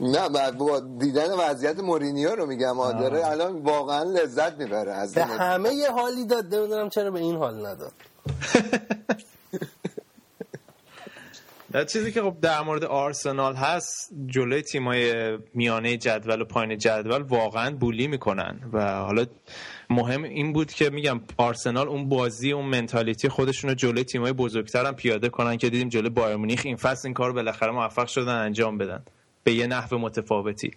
F: نه بعد با دیدن وضعیت مورینیو رو میگم. داره الان واقعا لذت می‌بره از
G: به همه یه حالی داد. نمی‌دونم چرا به این حال نداد. [laughs]
D: چیزی که خب در مورد آرسنال هست جلوی تیمای میانه جدول و پایین جدول واقعا بولی می‌کنن. و حالا مهم این بود که میگم آرسنال اون بازی اون منتالیتی خودشون رو جلوی تیمای بزرگتر هم پیاده کنن که دیدیم جلوی بایر مونیخ این فصل این کار بالاخره موفق شدن انجام بدن. به یه نحو متفاوتی.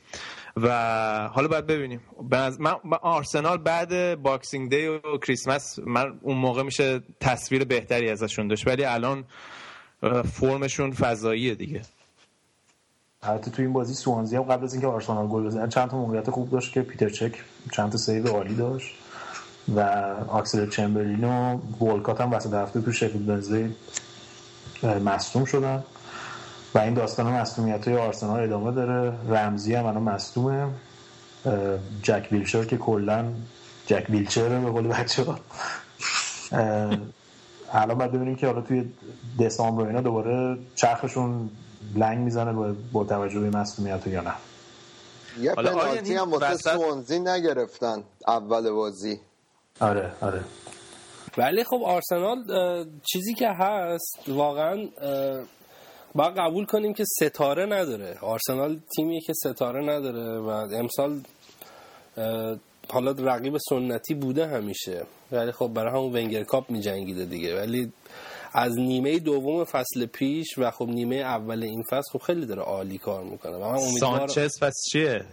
D: و حالا باید ببینیم. من, آرسنال بعد Boxing Day و کریسمس من اون موقع میشه تصویر بهتری ازشون داشت ولی الان فرمشون فضاییه دیگه.
C: حتی تو این بازی سوانزی هم قبل از اینکه آرسنال گل بزنه چند تا موقعیت خوب داشت که پیتر چک چند تا save عالی داشت و آکسل چمبرلین و وولکات هم وسط هفته تو شفیلد ونزدی مصدوم شدن. و این داستان مصدومیت های آرسنال ادامه داره. رمزی هم الان مصدومه. جک ویلچر که کلا جک ویلچر به قول بچه ها الان باید ببینیم که حالا توی دسامبر اینا دوباره چرخشون لنگ می‌زنه با توجه به مسئولیت یا نه.
F: یه پنالتی
D: این
F: هم واسه
D: وسط-
F: سوانزی نگرفتن اول بازی.
C: آره آره.
G: ولی خب آرسنال چیزی که هست واقعا باید قبول کنیم که ستاره نداره. آرسنال تیمیه که ستاره نداره و امسال حالا رقیب سنتی بوده همیشه. ولی خب برای همون ونگر کاپ می جنگیده دیگه. ولی از نیمه دوم فصل پیش و خب نیمه اول این فصل خب خیلی داره عالی کار می‌کنه. و من امیدوارم
D: سانچز پس چیه؟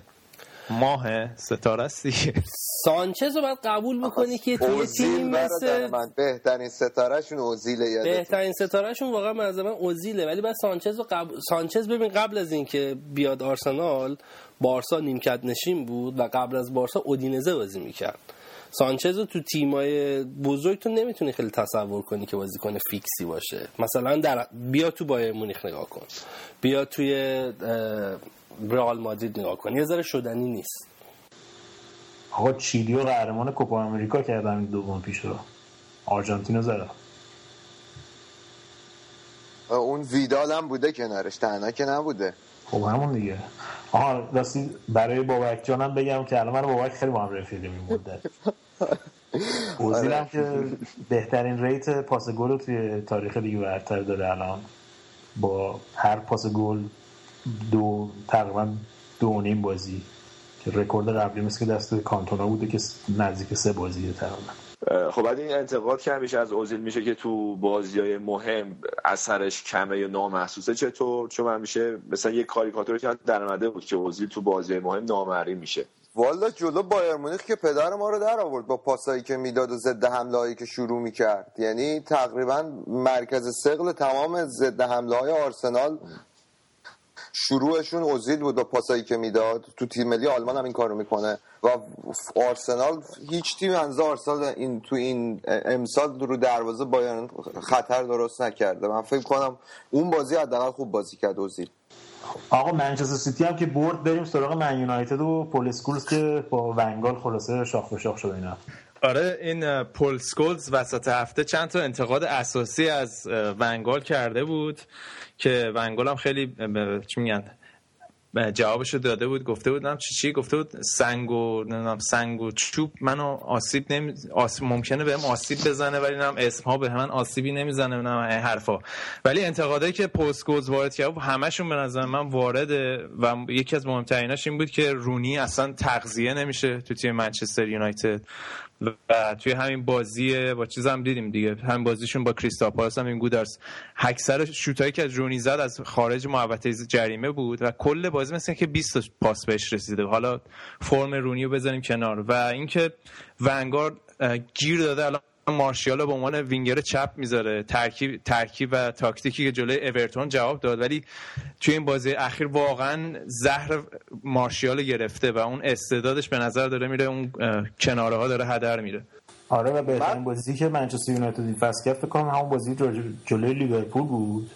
D: ماه ستاره است دیگه.
G: سانچز رو باید قبول بکنی که توی
F: برادر
G: مثل
F: من بهترین ستارهشون اوزیله یادت
G: بهترین ستارهشون واقعا به نظر من اوزیله. ولی بعد سانچز رو قبل... سانچز ببین قبل از اینکه بیاد آرسنال بارسا نیمکت نشین بود و قبل از بارسا اودینزه بازی می‌کرد. سانچز رو تو تیمای بزرگ تو نمی‌تونی خیلی تصور کنی که بازیکن فیکسی باشه. مثلا در بیا تو بایر مونیخ نگاه کن. بیا توی اه، رئال مادرید نگاه کن یه ذره شدنی نیست.
C: آقا چیلی و قهرمان کوپا آمریکا کردن این دوم پیش رو آرژانتین رو زدن
F: اون ویدال هم بوده کنارش تنها که نبوده.
C: خب همون دیگه. آها راستی برای بابک جانم بگم که الان من بابک خیلی با هم رفیقیم این مدت. [laughs] هم که بهترین ریت پاس گل رو توی تاریخ لیگ برتر داره الان. با هر پاس گل دو تقریبا دو و نیم بازی. که رکورد قبلی مثل که دست کانتونا بوده که نزدیک سه بازیه تقریبا.
E: خب بعد این انتقاد که همیشه از اوزیل میشه که تو بازی های مهم اثرش کمه یا نامحسوسه چطور؟ چون همیشه مثلا یه کاریکاتوری که در اومده بود که اوزیل تو بازی مهم نامری میشه.
F: والا جلو بایر مونیخ که پدر ما رو در آورد با پاسایی که می‌داد و ضد حمله هایی که شروع می‌کرد. یعنی تقریبا مرکز سقل تمام ضد حمله های آرسنال شروعشون اوزیل بود با پاسایی که می‌داد. تو تیم ملی آلمان هم این کارو می‌کنه. و آرسنال هیچ تیم از آرسنال این تو این امسال رو دروازه بایرن خطر درست نکرده. من فکر کنم اون بازی حداقل خوب بازی کرد اوزیل.
C: آقا منچستر سیتی هم که برد بریم سراغ من یونایتد و پول اسکولز که با ونگال خلاصه شاخ به شاخ شده اینا.
D: آره این پول سکولز وسط هفته چند تا انتقاد اساسی از ونگال کرده بود. که ونگال هم خیلی ب- چی میگن جوابشو داده بود گفته بودم چی چی گفته بود سنگ و نمی‌دونم سنگ و چوب منو آسیب نمی آسیب ممکنه بهم آسیب بزنه ولی نم اسم ها به من آسیبی نمی‌زنه نم حرفا. ولی انتقادایی که پستکوز وارد کرد همشون به نظر من وارده و یکی از مهمتریناش این بود که رونی اصلا تغذیه نمیشه تو تیم منچستر یونایتد. و توی همین بازی با چیز هم دیدیم دیگه. همین بازیشون با کریستال پالاس هم این گودرس اکثر شوتایی که رونی زد از خارج محوطه جریمه بود و کل بازی مثل که 20 تا پاس بهش رسیده. حالا فرم رونی رو بذاریم کنار. و اینکه ونگارد گیر داده الان مارشیال رو به عنوان وینگر چپ می‌ذاره. ترکیب ترکیب و تاکتیکی که جلوی اورتون جواب داد. ولی توی این بازی اخیر واقعا زهر مارشیال رو گرفته و اون استعدادش به نظر داره میره اون کناره ها داره هدر میره.
C: آره و بهترین بازی که منچستر یونایتد این فصل کرد فکر کنم همون بازی جلوی- لیورپول بود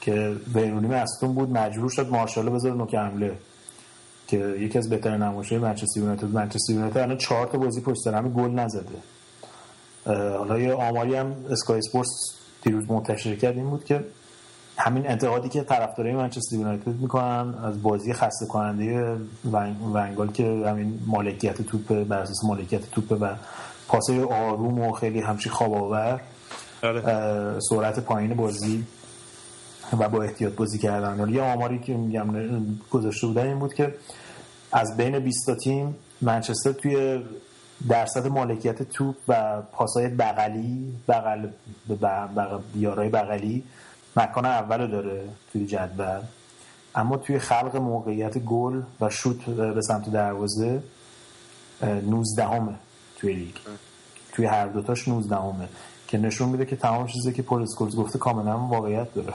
C: که بیرونی مصدوم بود مجبور شد مارشال بذاره نوک حمله که یکی از بهترین نمایش‌های منچستر یونایتد. منچستر یونایتد الان چهار تا بازی پشت سر هم گل نزده. حالا یه آماری هم اسکای اسپورتس دیروز منتشر کرد این بود که همین انتقادی که طرفدارای منچستر یونایتد می‌کنن از بازی خسته کننده ونگال که همین مالکیت توپ بر اساس مالکیت توپ و پاسای آروم و خیلی همچی خواب آور سرعت پایین بازی و با احتیاط بازی کردن. یه آماری که میگم گذاشته بودن این بود که از بین 20 تا تیم منچستر توی درصد مالکیت توپ و پاسای بغلی بغل بغل یارای بغلی مکان اول داره توی جدول. اما توی خلق موقعیت گل و شوت به سمت دروازه 19 همه توی لیگ. توی هر دوتاش 19 همه که نشون میده که تمام چیزی که پول اسکولز گفته کاملا واقعیت داره.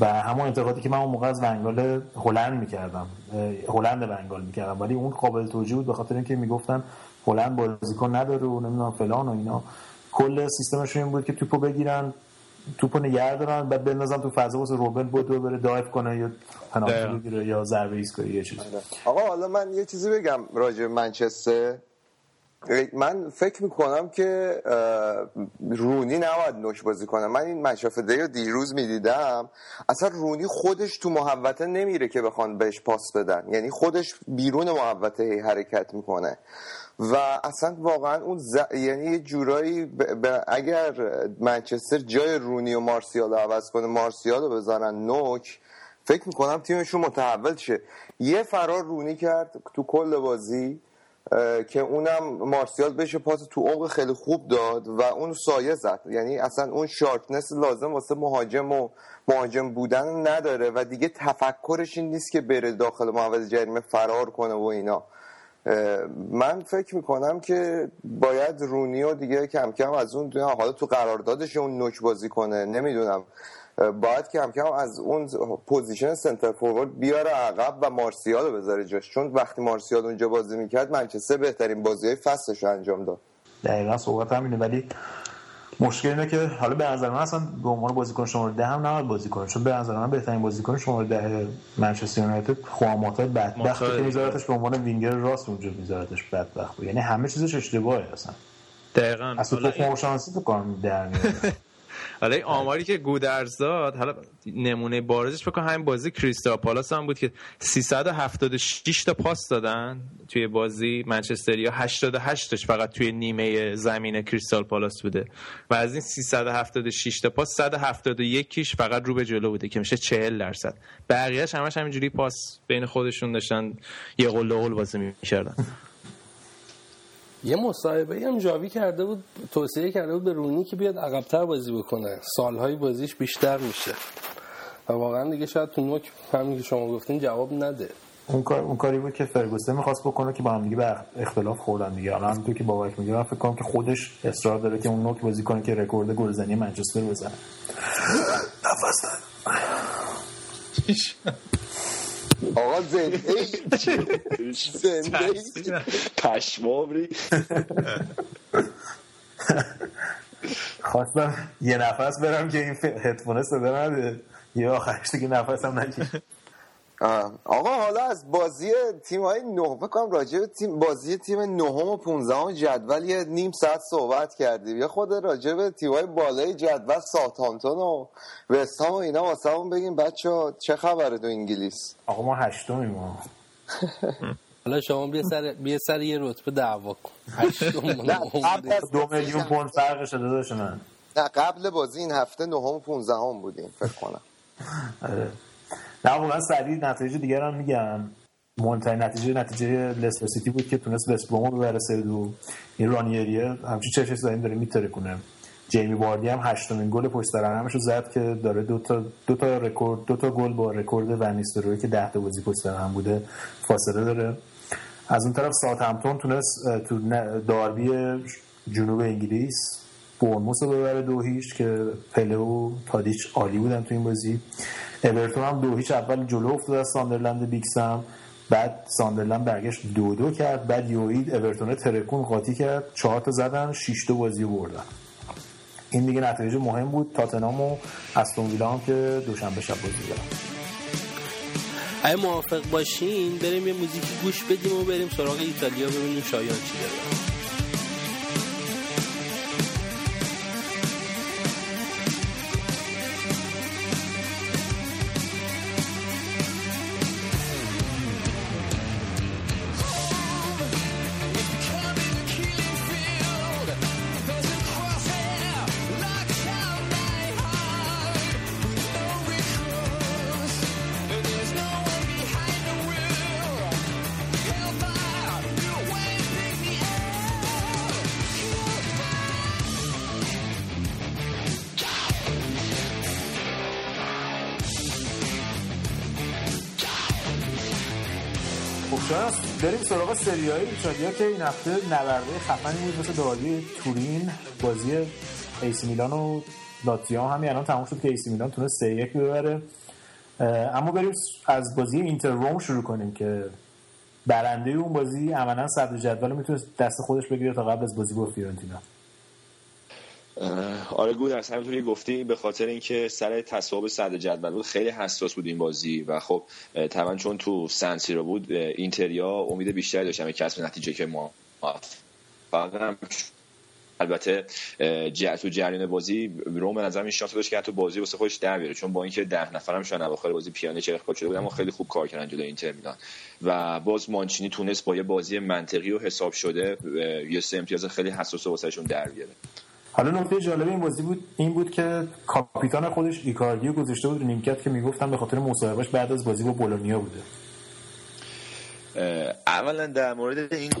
C: و همون انتقادی که من اون موقع از ونگال هلند می‌کردم هلند ونگال می‌کردم ولی اون قابل توجیه بود به خاطر اینکه می‌گفتن هلند بازیکن نداره و نمی‌دونم فلان و اینا. کل سیستمشون این بود که توپو بگیرن توپو نگه دارن بعد بندازن تو فضا واسه روبن بودو بره دایف کنه یا پنالتی بگیره یا ضربه ایستگاهی یه چیز
F: آقا حالا من یه چیزی بگم راجع منچستر. من فکر می‌کنم که رونی نباید نوش بازی کنه. من این مشافده رو دیروز می‌دیدم. اصلا رونی خودش تو محوطه نمیره که بخوان بهش پاس بدن. یعنی خودش بیرون محوطه حرکت می‌کنه. و اصلا واقعا اون ز... یعنی یه جورایی ب... اگر منچستر جای رونی و مارسیال رو عوض کنه مارسیال رو بزنن نوک فکر می‌کنم تیمشون متحول شه. یه فرار رونی کرد تو کل بازی که اونم مارسیال بشه پاس تو عمق خیلی خوب داد و اون سایه زد. یعنی اصلا اون شارپنس لازم واسه مهاجم و مهاجم بودن نداره و دیگه تفکرش این نیست که بره داخل محوطه جریمه فرار کنه و اینا. من فکر می‌کنم که باید رونیو دیگه کم کم از اون حالا تو قراردادش اون نوک بازی کنه نمی‌دونم. باید کم کم از اون position سنتر فوروارد بیاره عقب و مارسیال رو بذاره جاش. چون وقتی مارسیال اونجا بازی می‌کرد منچستر بهترین بازی فصلش رو انجام داد.
C: دقیقا صحبت همینه ولی مشکل اینه که حالا به نظر من اصلا به عنوان بازیکن شماره ده هم نباید بازی کنه چون به نظر من بهترین بازیکن شماره ده منچستر یونایتد خواماتا بدبخت که میذارتش به عنوان وینگر راست اونجا میذارتش بدبخت یعنی همه چیزش اشتباهه اصلا.
D: دقیقاً.
C: اصلا تو شانسی تو کار در [laughs]
D: حالا این آماری که گودرز داد حالا نمونه بارزش بکن همین بازی کریستال پالاس هم بود که 376 تا پاس دادن توی بازی منچستر یا 88 تاش فقط توی نیمه زمین کریستال پالاس بوده. و از این 376 تا پاس 171 کیش فقط رو به جلو بوده که میشه 40 درصد. بقیه‌اش همش همینجوری پاس بین خودشون داشتن یه قل قل بازی می‌کردن.
G: یه مصاحبه هم جاوی کرده بود توصیه کرده بود به رونی که بیاد عقبتر بازی بکنه. سالهای بازیش بیشتر میشه. و واقعا دیگه شاید تو نوک همین که شما گفتین جواب نده.
C: اون کار اون کاری بود که فرگوسن می‌خواست بکنه که با هم دیگه به اختلاف خوردن دیگه. الان تو که بابک میگه من فکر کنم که خودش اصرار داره که اون نوک بازی کنه که رکورد گلزنی منچستر بزنه. نفس [laughs]
F: آقا زنده [laughs] زنده
E: پشمام
C: خواستم یه نفس برم که این هدفونه صدا نده. یه آخرش دیگه نفسم نکش
F: آقا حالا از بازی تیم های نه بکنم راجع به تیم بازی تیم نهم و پونزهم جدول یه نیم ساعت صحبت کردیم. یه خود راجع به تیم های بالای جدول ساتانتون و وستام و اینا واسه همون بگیم بچه چه خبره تو انگلیس؟
C: آقا ما هشتمیم ما.
G: حالا شما بیا سر بیا سر یه رتبه دعوا کن. [laughs]
C: دو میلیون پوند فرق شده داشتن
F: نه قبل بازی این هفته نهم و پونزدهم بودیم فکر کنم.
C: نه واقعا سریع نتیجه دیگر هم میگم. مهمترین نتیجه نتیجه لستر سیتی بود که تونست وست برومو ببره سه دو این رانیریه همچین چشش داریم داره میتره کنه. جیمی واردی هم هشتمین گل پشت سر همشو زد که داره دو تا دو تا رکورد دو تا گل با رکورد ونیستروی که 10 تا بازی پشت سر هم بوده فاصله داره. از اون طرف ساوثهمپتون تونست تو داربی جنوب انگلیس بورنموس رو ببره دو هیچ که پله و تادیچ عالی بودن تو این بازی. اورتون هم دو هیچ اول جلو افتاد از ساندرلند بیکسم بعد ساندرلند برگشت دو دو کرد بعد یهو اورتون ترکون قاطی کرد چهار تا زدن شش تا بازی بردن. این دیگه نتیجه مهم بود. تاتنام و استون ویلا هم که دوشنبه شب بازی دارن
G: اگه موافق باشین بریم یه موزیک گوش بدیم و بریم سراغ ایتالیا ببینیم شایان چی داره.
C: بریم سراغ سریای ایتالیا که این هفته نبردهای خفنی بود مثل داربی تورین بازی ایسی میلان و لاتزیو همین الان تموم شد که ایسی میلان تونست 3 1 ببره. اما بریم از بازی اینتر روم شروع کنیم که برنده اون بازی عملا صدر جدول می‌تونه دست خودش بگیره تا قبل از بازی با فیورنتینا.
E: آره گودرز همینطوری گفتی به خاطر اینکه سر تصاحب صدر جدول بود خیلی حساس بود این بازی و خب طبعا چون تو سنسی رو بود اینتریا امید بیشتری داشتم کسب نتیجه که ما البته تو جریان بازی روم به نظر این شانس داشت که تو بازی واسه خودش در بیاره چون با اینکه ده نفرم شون اواخر بازی پیانه چه اخراج شده بود اما خیلی خوب کار کردن جلوی اینتر میلان. و باز مانچینی تونست با یه بازی منطقی و حساب شده یه سه امتیاز خیلی حساس واسهشون در بیاره.
C: حالا نکته جالب این بازی بود این بود که کاپیتان خودش ایکاردیو گذاشته بود نیمکت که می‌گفتم به خاطر مصاحبهش بعد از بازی با بولونیا بوده.
E: اولا در مورد این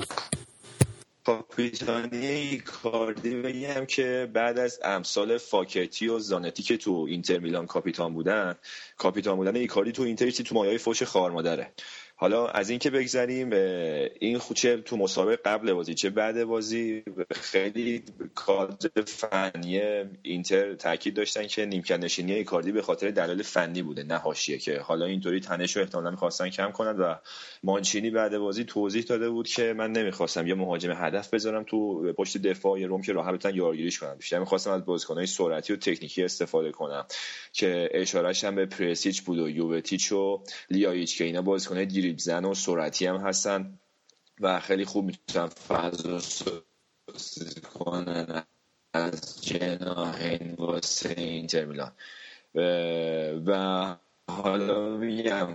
E: کاپیتانی ایکاردی بگم که بعد از امثال فاکتی و زانتی که تو اینتر میلان کاپیتان بودن کاپیتان بودن ایکاردی تو اینتر تو مایای فوش خار مادره. حالا از اینکه بگذریم این چه تو مسابقه قبل بازی چه بعد بازی خیلی کادر فنی اینتر تاکید داشتن که نیمکت نشینی ایکاردی به خاطر دلایل فنی بوده نه حاشیه‌ای. حالا اینطوری تنش رو احتمالاً می‌خواستن کم کنن و مانچینی بعد بازی توضیح داده بود که من نمی‌خواستم یه مهاجم هدف بذارم تو پشت دفاع روم که راحت بتونن یارگیریش کنم. بیشتر می‌خواستم از بازیکن‌های سرعتی و تکنیکی استفاده کنم که اشارهش هم به پرسیچ بود و یووتیچ و لیایچ که اینا بازیکن‌های دریبل زن و سرعتی هم هستن و خیلی خوب می‌تونن فضا کنن از جناهین واسه اینتر میلان. و حالا میگم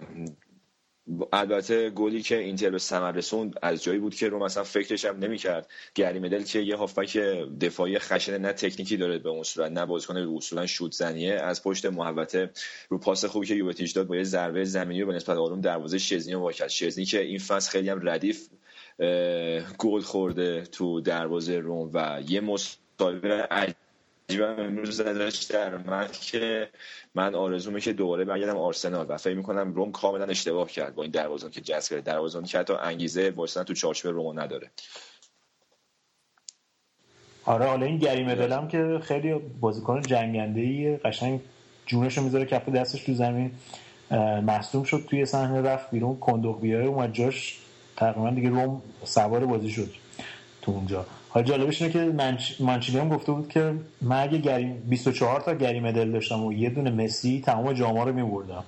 E: البته گلی که اینتر به ثمر رسوند از جایی بود که رو مثلا فکرش هم نمی‌کرد. گری مدل که یه هافبک دفاعی خشن نه تکنیکی داره به اون صورت نه بازیکن اصولا شوت زنیه. از پشت محوطه رو پاس خوبی که یوونتوس داد با یه ضربه زمینی به نسبت آروم دروازه شزنی رو واکد شزنی که این فصل خیلی هم ردیف گل خورده تو دروازه روم و یه مسابقه عجیبم امروز ازش در من که من آرزومه که دوباره برگردم آرسنال و فکر می‌کنم روم کاملا اشتباه کرد با این دروازه‌بان که جذب کرد. دروازه‌بانی که حتی انگیزه واسه تو چارچوب روم نداره.
C: آره حالا این گریم دلم که خیلی بازیکن جنگنده ای قشنگ رو می‌ذاره کف دستش تو زمین. مصدوم شد توی صحنه رفت بیرون. کندوق بیاره اومد جاش. تقریبا دیگه روم سوار بازی شد تو اونجا. حالا جالبش اینه که منچ... گفته بود که من اگه گریم 24 تا گریم مدل داشتم و یه دونه مسی تمام جاما رو میبردم.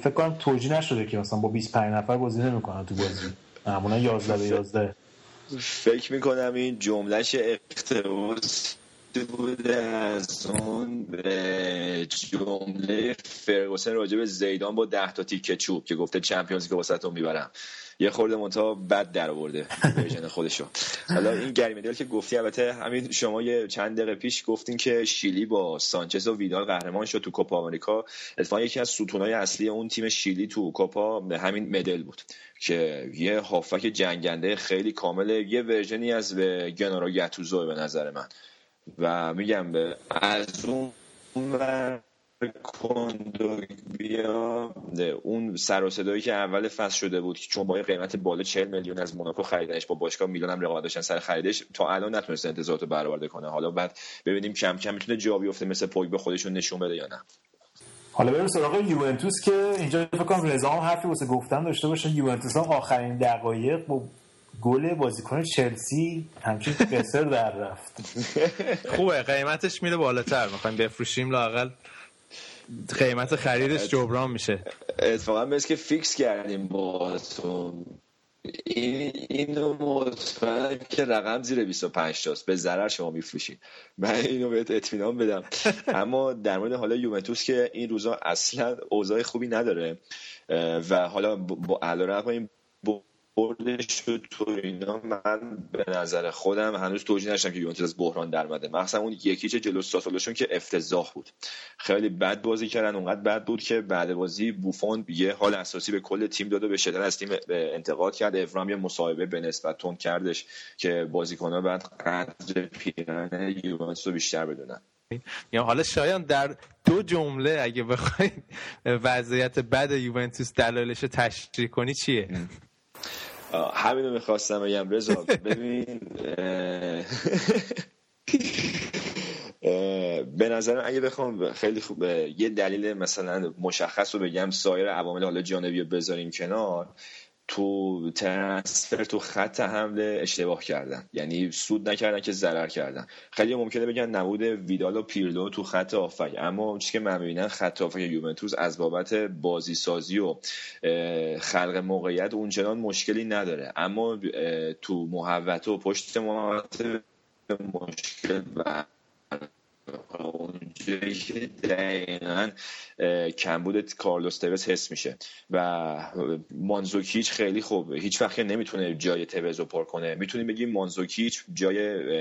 C: فکر کنم توجیه نشده که مثلا با 25 نفر بازی نمی‌کنن تو بازی. معمولا 11 به 11
E: فکر می‌کنم این جملهش اقتباس بوده از اون به جمله فرگوسن راجع به زیدان با 10 تا تیکه چوب که گفته چمپیونز که واسهتون می‌برم. یه خورده منتها بد در آورده version خودشو. حالا این گری مدل که گفتی البته همین شما یه چند دقیقه پیش گفتین که شیلی با سانچز و ویدال قهرمان شد تو کوپا آمریکا. اتفاقا یکی از ستونای اصلی اون تیم شیلی تو کوپا همین مدل بود که یه هافک جنگنده خیلی کامله یه version ی از گنارو گتوزو به نظر من. و میگم از اون بیا اون سر و صدایی که اول فصل شده بود چون با قیمت بالا 40 میلیون از موناکو خریدنش با باشگاه میلان هم رقابت داشتن سر خریدش تا الان نتونست انتظارات رو برآورده کنه. حالا بعد ببینیم کم کم می‌تونه جا بیفته مثل پوگ به خودشون نشون بده یا نه.
C: حالا بریم سراغ یوونتوس که اینجا فکر کنم رضا هم حرفی واسه گفتن داشته باشه. یوونتوس هم آخرین دقایق با گل بازیکن چلسی همچین قصر در رفت.
D: خوبه قیمتش میره بالاتر. می‌خوایم بفروشیم لاقل. قیمت خریدش جبران میشه.
E: اتفاقا مثل که فیکس کردیم با این اینو مطمئنم که رقم زیر 25 تاست. به ضرر شما میفروشید من اینو بهت اطمینان بدم. اما در مورد حالا یوونتوس که این روزا اصلا اوضاع خوبی نداره و حالا با علیرغم این بردش تو اینا. من به نظر خودم هنوز توجیه نشدم که یوونتوس از بحران در اومده مثلا اون یکیچ جلو ساسولوشون که افتضاح بود. خیلی بد بازی کردن اونقدر بد بود که بعد بازی بوفون یه حال اساسی به کل تیم داده به شدت از تیم انتقاد کرد. افرام یه مصاحبه به نسبت تون کردش که بازیکن‌ها بعد قدر پیرن یوونتوس رو بیشتر بدونن.
D: یا حالا شایان در دو جمله اگه بخوای وضعیت بد یوونتوس دلایلش تشریح کنی چیه؟
E: همین رو می‌خواستم بگم. رضا ببین به نظرم اگه بخوام خیلی خوب یه دلیل مثلا مشخص رو بگم سایر عوامل حالا جانبی رو بذاریم کنار. تو ترنسفر تو خط حمله اشتباه کردن. یعنی سود نکردن که ضرر کردن. خیلی ممکنه بگن نبود ویدال و پیرلو تو خط آفک. اما چیزی که من می‌بینم خط آفک یوونتوس از بابت بازی سازی و خلق موقعیت اونچنان مشکلی نداره. اما تو محوطه و پشت محوطه مشکل و اونجایی که دقیقا کمبود کارلوس توز حس میشه. و مانزوکیچ خیلی خوب هیچ وقت نمی‌تونه جای توز رو پر کنه. می‌تونیم بگیم مانزوکیچ جای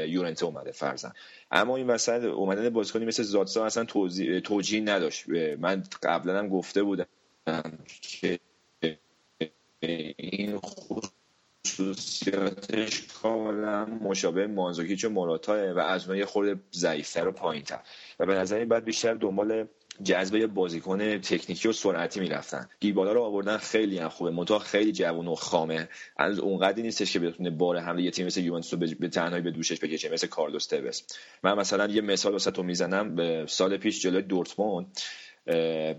E: یورنته اومده فرزن. اما این وسط اومدن بازیکنی مثل زادسا اصلا توجیه نداشت. من قبلا هم گفته بودم که این خصوصیاتش کاملا مشابه مانزوکیچ و موراتا و از یه خورده ضعیفتر و پایینتر. و به نظر بعد بیشتر دنبال جذبه بازیکن تکنیکی و سرعتی می‌رفتن. دیبالا رو آوردن خیلی هم خوبه. منتها خیلی جوون و خامه. از اونقدری نیستش که بتونه بار حمله یه تیم مثل یوونتوس به تنهایی به دوشش بکشه مثل کارلوس توس من مثلا یه مثال واسه تو می‌زنم. سال پیش جلوی دورتموند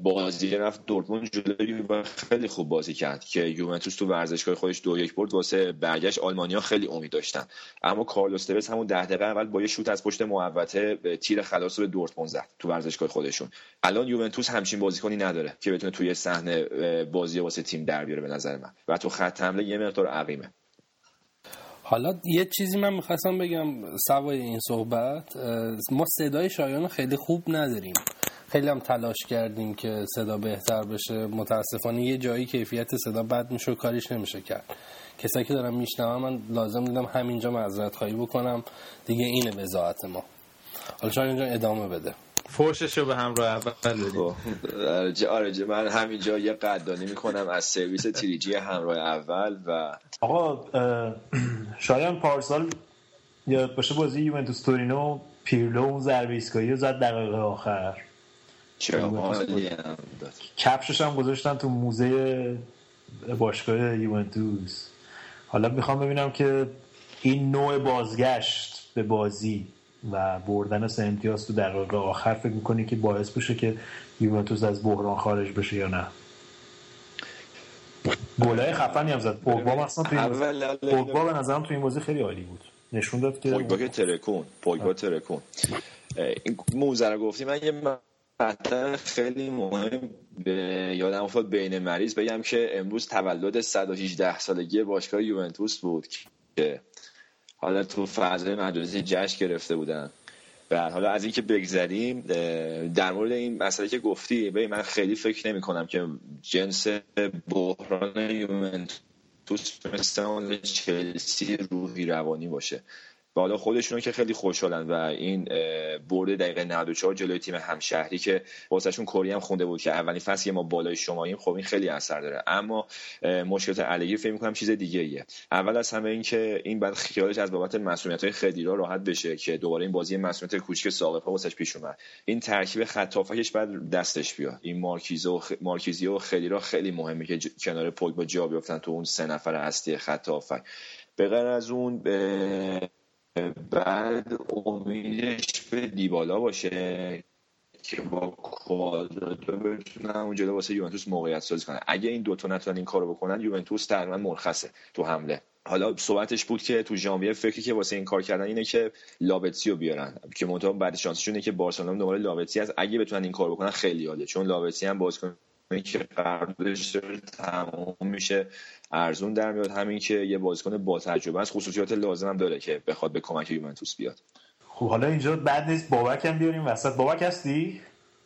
E: بازی رفت دورتموند جلوی خیلی خوب بازی کرد که یوونتوس تو ورزشگاه خودش دو یک برد واسه برگشت. آلمانیا خیلی امید داشتن. اما کارلوس توس همون ده دقیقه اول با یه شوت از پشت محوطه تیر خلاص رو به دورتموند زد تو ورزشگاه خودشون. الان یوونتوس همچین بازیکنی نداره که بتونه توی صحنه بازی واسه تیم در بیاره به نظر من. و تو خط حمله یه مقدار عقیمه.
G: حالا یه چیزی من می‌خواستم بگم سوای این صحبت ما صدای شایان خیلی خوب نداریم. خیلی هم تلاش کردیم که صدا بهتر بشه. متاسفانه یه جایی کیفیت صدا بد میشه و کاریش نمیشه کرد. کسایی که دارم میشنوم من لازم دیدم همینجا معذرت خواهی بکنم. دیگه اینه وضاحت ما. حالا شاید اینجا ادامه بده.
D: فوشش رو به همراه اول بدیم.
E: آره من همینجا یه قدردانی می‌کنم از سرویس تریجی همراه اول و
C: آقا شایان پارسال یاد باشه بازی یوونتوس تورینو پیرلو اون ضربه ایستگاهی رو زد دقیقه آخر. کفشش هم گذاشتن تو موزه باشگاه یوونتوس. حالا می‌خوام ببینم که این نوع بازگشت به بازی و بردن سه امتیاز تو دقیقه آخر فکر می‌کنی که باعث بشه که یوونتوس از بحران خارج بشه یا نه؟ گلای خفنی هم زد. پوگبا مثلا تو پوگبا به نظرم تو این بازی خیلی عالی بود. نشون داد که
E: پوگبا که ترکون. پوگبا ترکون. این موزه رو گفتی من یه مطلب خیلی مهم به یادم افتاد بین مریض. بگم که امروز تولد 118 سالگی باشگاه یوونتوس بود که حالا تو فضای مجازی جشن گرفته بودن. و حالا از اینکه بگذریم در مورد این مسئله که گفتی به من خیلی فکر نمی کنم که جنس بحران یوونتوس مثل چلسی روحی روانی باشه. و حالا خودشون که خیلی خوشحالن و این برد دقیقه 94 جلوی تیم همشهری که واسهشون کری هم خونده بود که اولین فصل ما بالای شماییم خب این خیلی اثر داره. اما مشکلات علیگی فکر می‌کنم چیز دیگه ایه اول از همه این که این بعد خیالش از بابت مسئولیت های خدیرا راحت بشه که دوباره این بازی مسئولیت کوچیک ساقفا واسش پیش اومد. این ترکیب خط بعد دستش بیاد. این مارکیزو و خ... مارکیزی و خدیرا خیلی مهمه که ج... کنار پوگبا جا بیافتن تو اون سه نفر اصلی خط به غیر از اون بعد امیدش به دیبالا باشه که با کوادرادو بتونن اون جلو واسه یوونتوس موقعیت سازی کنن. اگه این دوتا نتونن این کارو بکنن یوونتوس تقریبا مرخصه تو حمله. حالا صحبتش بود که تو ژانویه فکری که واسه این کار کردن اینه که لابتسی بیارن که منتها بعد شانسشونه که بارسلونا دنبال لابتسی از اگه بتونن این کار بکنن خیلی عالیه چون لابتسی هم بازیکن که قراردادش تمام میشه ارزون در میاد. همین که یه بازیکن با تجربه است خصوصیات لازم هم داره که بخواد به کمک یوونتوس بیاد.
C: خب حالا اینجا بعد نیست بابک هم بیاریم وسط. بابک هستی؟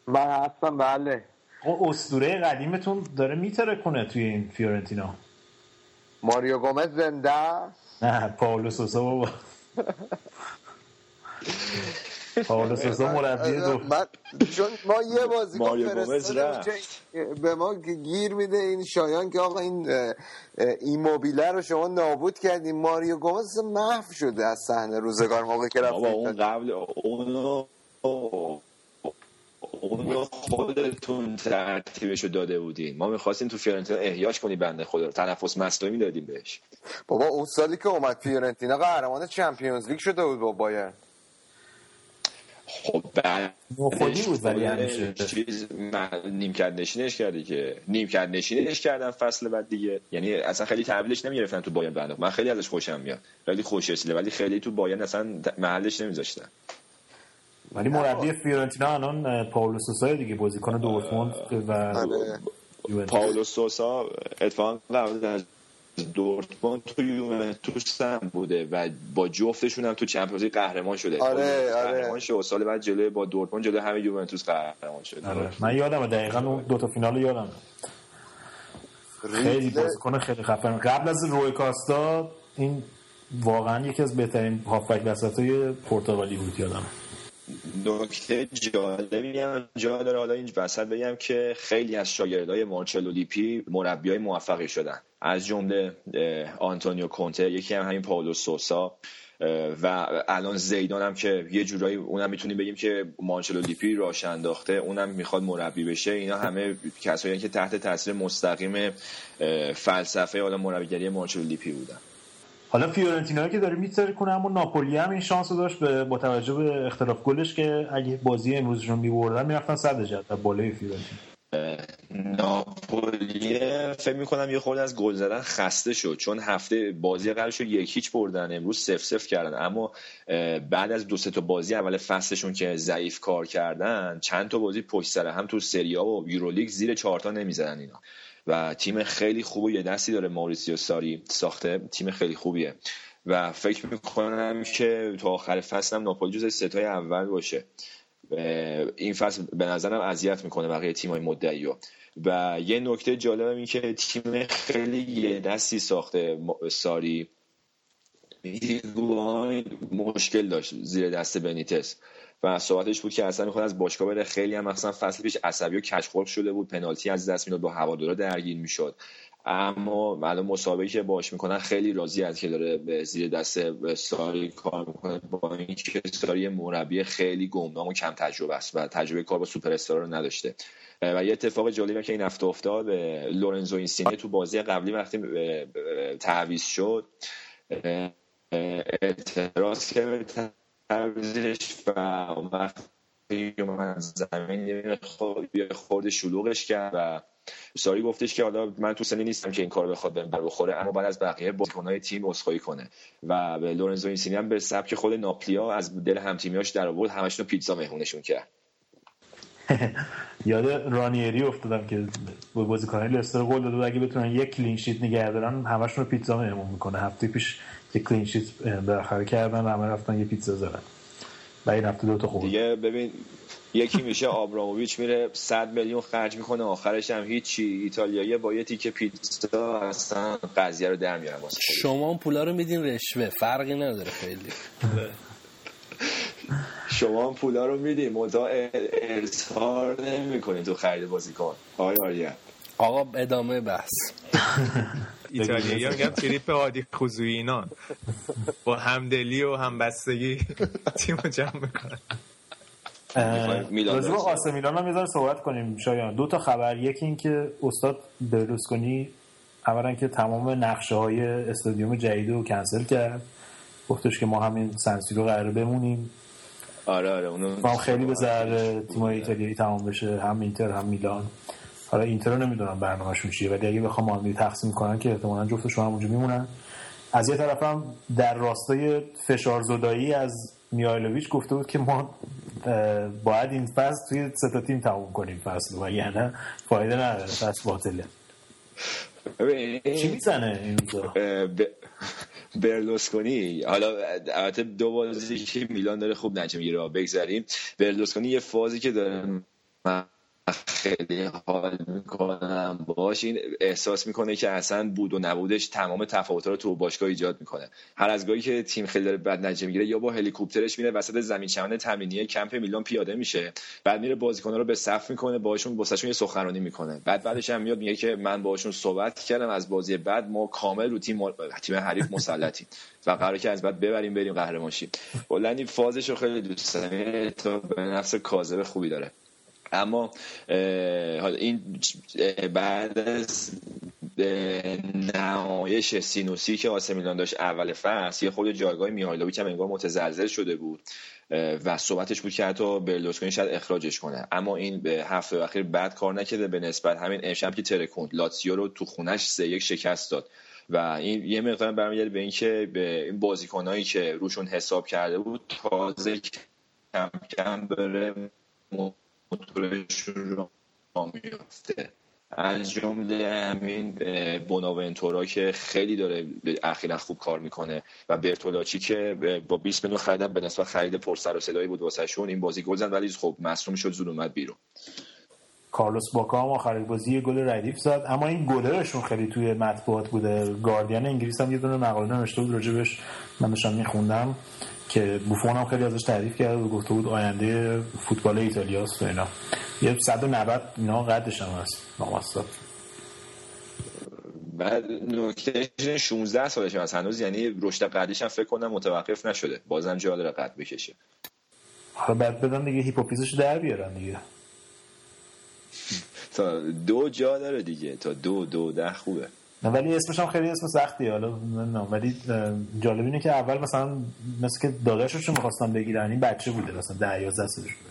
F: من هستم بله.
C: خب اسطوره قدیمتون داره میتره کنه توی این فیورنتینا.
F: ماریو گومز زنده است.
C: نه پاولو سوسا بابا. [laughs] پاولو [laughs] مربی دو.
F: من چون ما یه
E: رفت.
F: که به ما گیر میده. این شایان که آقا این ایموبیله رو شما نابود کردیم. ماریو گومز محو شده از صحنه روزگار موقع که
E: بابا اون قبل اونو اونو خودتون ترتیبشو داده بودین. ما می‌خواستیم تو فیورنتینا احیاش کنی بنده خدا. رو تنفس مصنوعی می‌دادیم بهش.
F: بابا اون سالی که اومد فیورنتینا قهرمان Champions League شده بود با بایرن.
E: خب بعد
C: خودی بود ولی همیشه
E: چیز نیمکت نشینش کردی که نیمکت نشینش کردن فصل بعد دیگه. یعنی اصلا خیلی تحویلش نمی‌گرفتن تو بایرن بنده من خیلی ازش خوشم میاد. خیلی خوش رسیده. ولی خیلی تو بایرن اصلا محلش نمیذاشتن.
C: ولی مربی فیورنتینا الان پاولو سوسا دیگه بازیکن دورتموند و. یوونتوس.
E: پاولو سوسا اتفاقا قبل از دورتموند تو یوونتوس هم بوده و با جفتشون هم تو چمپیونز لیگ قهرمان شده
F: آره، آره.
E: قهرمان شد و سال بعد جلوی با دورتموند جلوی همه یوونتوس قهرمان شد
C: آره. من یادم دقیقا اون دو تا فینال یادم خیلی. بازیکن خیلی خفن قبل از روی کاستا این واقعا یکی از بهترین هافبک وسطای پرتغالی بود یادم
E: نکته جالبی هم جا داره حالا این وسط بگم که خیلی از شاگردای مارچلو لیپی مربیای موفقی شدن از جمله آنتونیو کونته یکی هم همین پاولو سوسا و الان زیدان هم که یه جورایی اونم می‌تونیم بگیم که مارچلو لیپی راش انداخته اونم می‌خواد مربی بشه. اینا همه کسایی که تحت تاثیر مستقیم فلسفه حالا مربیگری مارچلو لیپی بودن.
C: حالا فیورنتینا که داره می‌ترکونه اما ناپولی هم این شانس رو داشت به با توجه به اختلاف گلش که اگه بازی امروزشون میبردن می‌رفتن صدر جدول بالای فیورنتینا.
E: ناپولی فکر می‌کنم یه خورده از گل زدن خسته شد چون هفته بازی قبلش رو یک هیچ بردن امروز سف سف کردن. اما بعد از دو سه تا بازی اول فصلشون که ضعیف کار کردن چند تا بازی پشت سر هم تو سریا و یورولیگ زیر چهارتا نمی‌زدن اینا. و تیم خیلی خوب و یه دستی داره ماریسیو ساری ساخته تیم خیلی خوبیه. و فکر می‌کنم که تا آخر فصل هم ناپولی جز ستای اول باشه. این فصل به نظرم اذیت می‌کنه بقیه تیمای مدعی رو و یه نکته جالب این که تیم خیلی یه دستی ساخته. ساری مشکل داشت زیر دست بنیتس. و صحبتش بود که اصلا می‌خواد از باشگاه بره. خیلی هم مثلا فصل پیش عصبی و کشخلق شده بود. پنالتی از دست می‌داد. با هوادارا درگیر می‌شد. اما الان مسابقه که باش می‌کنن خیلی راضی از که داره به زیر دست ساری کار می‌کنه. با اینکه ساری مربی خیلی گمنام و کم تجربه است و تجربه کار با سوپر استار رو نداشته. و یه اتفاق جالبی که این هفته افتاد لورنزو اینسینی تو بازی قبلی وقتی تعویض شد اعتراض کرد به تعویضش و اون وقت من زمین یه خورد- شلوغش کرد و ساری گفتش که حالا من تو سنی نیستم که این کار بخواد بهم بر بخوره اما بعد از بقیه بازیکن‌های تیم عذرخواهی کنه. و به لورنزو اینسینی هم به سبک خود ناپلیا از دل همتیمیاش در آورد همشون پیتزا مهمونشون کرد. [laughs]
C: یاد رانیری افتادم که با بازیکنان لستر گل داده اگه بتونن یک کلین شیت نگه دارن همشون رو پیتزا مهمون می‌کنه. هفته پیش یک کلین شیت بالاخره کردن همه رفتن یه پیتزا زدن. و این هفته دو تا خورد
E: دیگه ببین یکی میشه آبراموویچ میره 100 میلیون خرج می‌کنه آخرش هم هیچی. ایتالیایی با یه تیکه پیتزا اصلا قضیه رو در میارن.
G: شما اون پولا رو میدین رشوه فرقی نداره خیلی.
E: شما هم پولا رو میدین متا اظهار نمی‌کنین تو خرید بازیکن. آقای آریا
G: آقا ادامه بحث. [laughs]
D: ایتالیایی میگن تریپ عادی خوزوی اینا. با همدلی و همبستگی [laughs] تیم رو جمع می‌کنن.
C: راجب. آسه میلان هم یه ذره صحبت کنیم شایان. دو تا خبر یکی این که استاد برلوسکونی اولا که تمام نقشه های استادیوم جدید رو کنسل کرد. گفتش که ما همین سنسی رو قراره بمونیم.
E: آره آره اونو
C: خیلی به ضرر تیمای ایتالیایی تمام بشه. هم اینتر هم میلان. حالا اینتر رو نمی‌دونم برنامهشون چیه ولی اگه بخوام آنلی تقسیم کنن که احتمالاً جفتشون هم اونجا میمونن. از یه طرف هم در راستای فشار زدایی از میایلوویچ گفته بود که ما باید این فصل توی سه تا تیم تموم کنیم فصل و یعنی فایده نداره فصل باطله. چی می‌زنه این
E: برلوسکونی حالا البته دو بازی که میلان داره خوب نجم می‌گیره بگذاریم برلوسکونی یه فازی که داره خیلی حال می‌کنم. باش این احساس می‌کنه که اصلا بود و نبودش تمام تفاوت‌ها رو تو باشگاه ایجاد می‌کنه. هر از گاهی که تیم خیلی داره بد نتیجه می‌گیره یا با هلیکوپترش میره وسط زمین چمن تمرینی کمپ میلان پیاده میشه. بعد میره بازیکن‌ها رو به صف می‌کنه باهاشون واسهشون یه سخنرانی می‌کنه. بعد بعدش هم میاد میگه که من باهاشون صحبت کردم از بازی بعد ما کامل رو تیم تیم حریف مسلطیم و قراره که از بعد ببریم بریم قهرمان شیم فازش رو خیلی دوست دارم. به نفس کاذب خوبی داره. اما این بعد از نمایش سینوسی که آسه میلان داشت اول فصل یه خود جایگاه میهایلوویچ هم انگار متزلزل شده بود و صحبتش بود که حتی برلوسکونی شاید اخراجش کنه. اما این به هفته اخیر بعد کار نکرده به نسبت همین امشب که ترکوند لاتسیو رو تو خونش سه یک شکست داد. و این یه مقدار برمیگرده به اینکه به این بازیکنایی که روشون حساب کرده بود تازه کم کم بره موتورشون رو میفته از جمله همین بوناونتورا که خیلی داره اخیرا خوب کار می‌کنه و برتولاچی که با 20 میلیون خریدن به نسبت خرید پرسر و صدایی بود واسهشون این بازی گل زد ولی خب مصروم شد زود اومد بیرون.
C: کارلوس باکا هم آخر بازی گل ردیف زد. اما این گلرشون خیلی توی مطبوعات بوده. گاردین انگلیس هم یه دونه مقاله نوشته بود راجبش. من داشتم میخوندم. که بوفون هم خیلی ازش تعریف کرد و گفته بود آینده فوتبال ایتالیاست و اینا. یه 190 اینا قدش هم هست. نامستاد
E: بعد نکته 16 سالش هست. هنوز یعنی رشد قدش هم فکر کنم متوقف نشده. بازم جا داره قد بکشه.
C: حالا بعد بدن دیگه هیپوفیزش در بیارن دیگه.
E: تا دو جا داره دیگه. تا دو دو ده خوبه.
C: ولی اسمش هم خیلی اسم سختیه. حالا ولی جالب اینه که اول مثلا مثل که داداشش رو می‌خواستن بگیرن این بچه بوده مثلا ده 11 سالش بوده.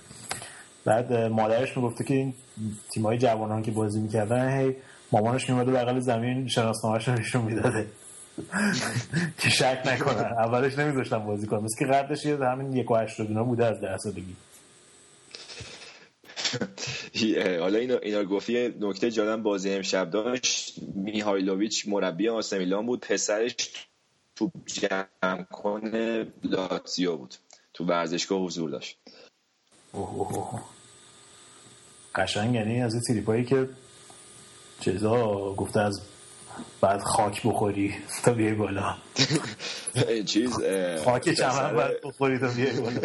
C: بعد مادرش می‌گفته که این تیمای جوانان که بازی می‌کردن هی مامانش میومده بغل زمین شناسنامه‌اش رو نشون می‌داده. [laughs] که شک نکنن. اولش نمیذاشتن بازی کنن. مثل که قدش یه همین یک و هشت بوده از ده سالگی. [laughs]
E: حالا اینا اینا گفتی نکته جالب بازی امشب داشت. میهایلوویچ مربی آسمیلان بود. پسرش تو جمع کنه لاتزیو بود. تو ورزشگاه حضور داشت.
C: اوه. قشنگ یعنی از این تریپایی که چیزا گفته از بعد خاک بخوری تا بیای بالا. [laughs]
E: چیز
C: خاک چمن بعد بخوری تا بیای بالا.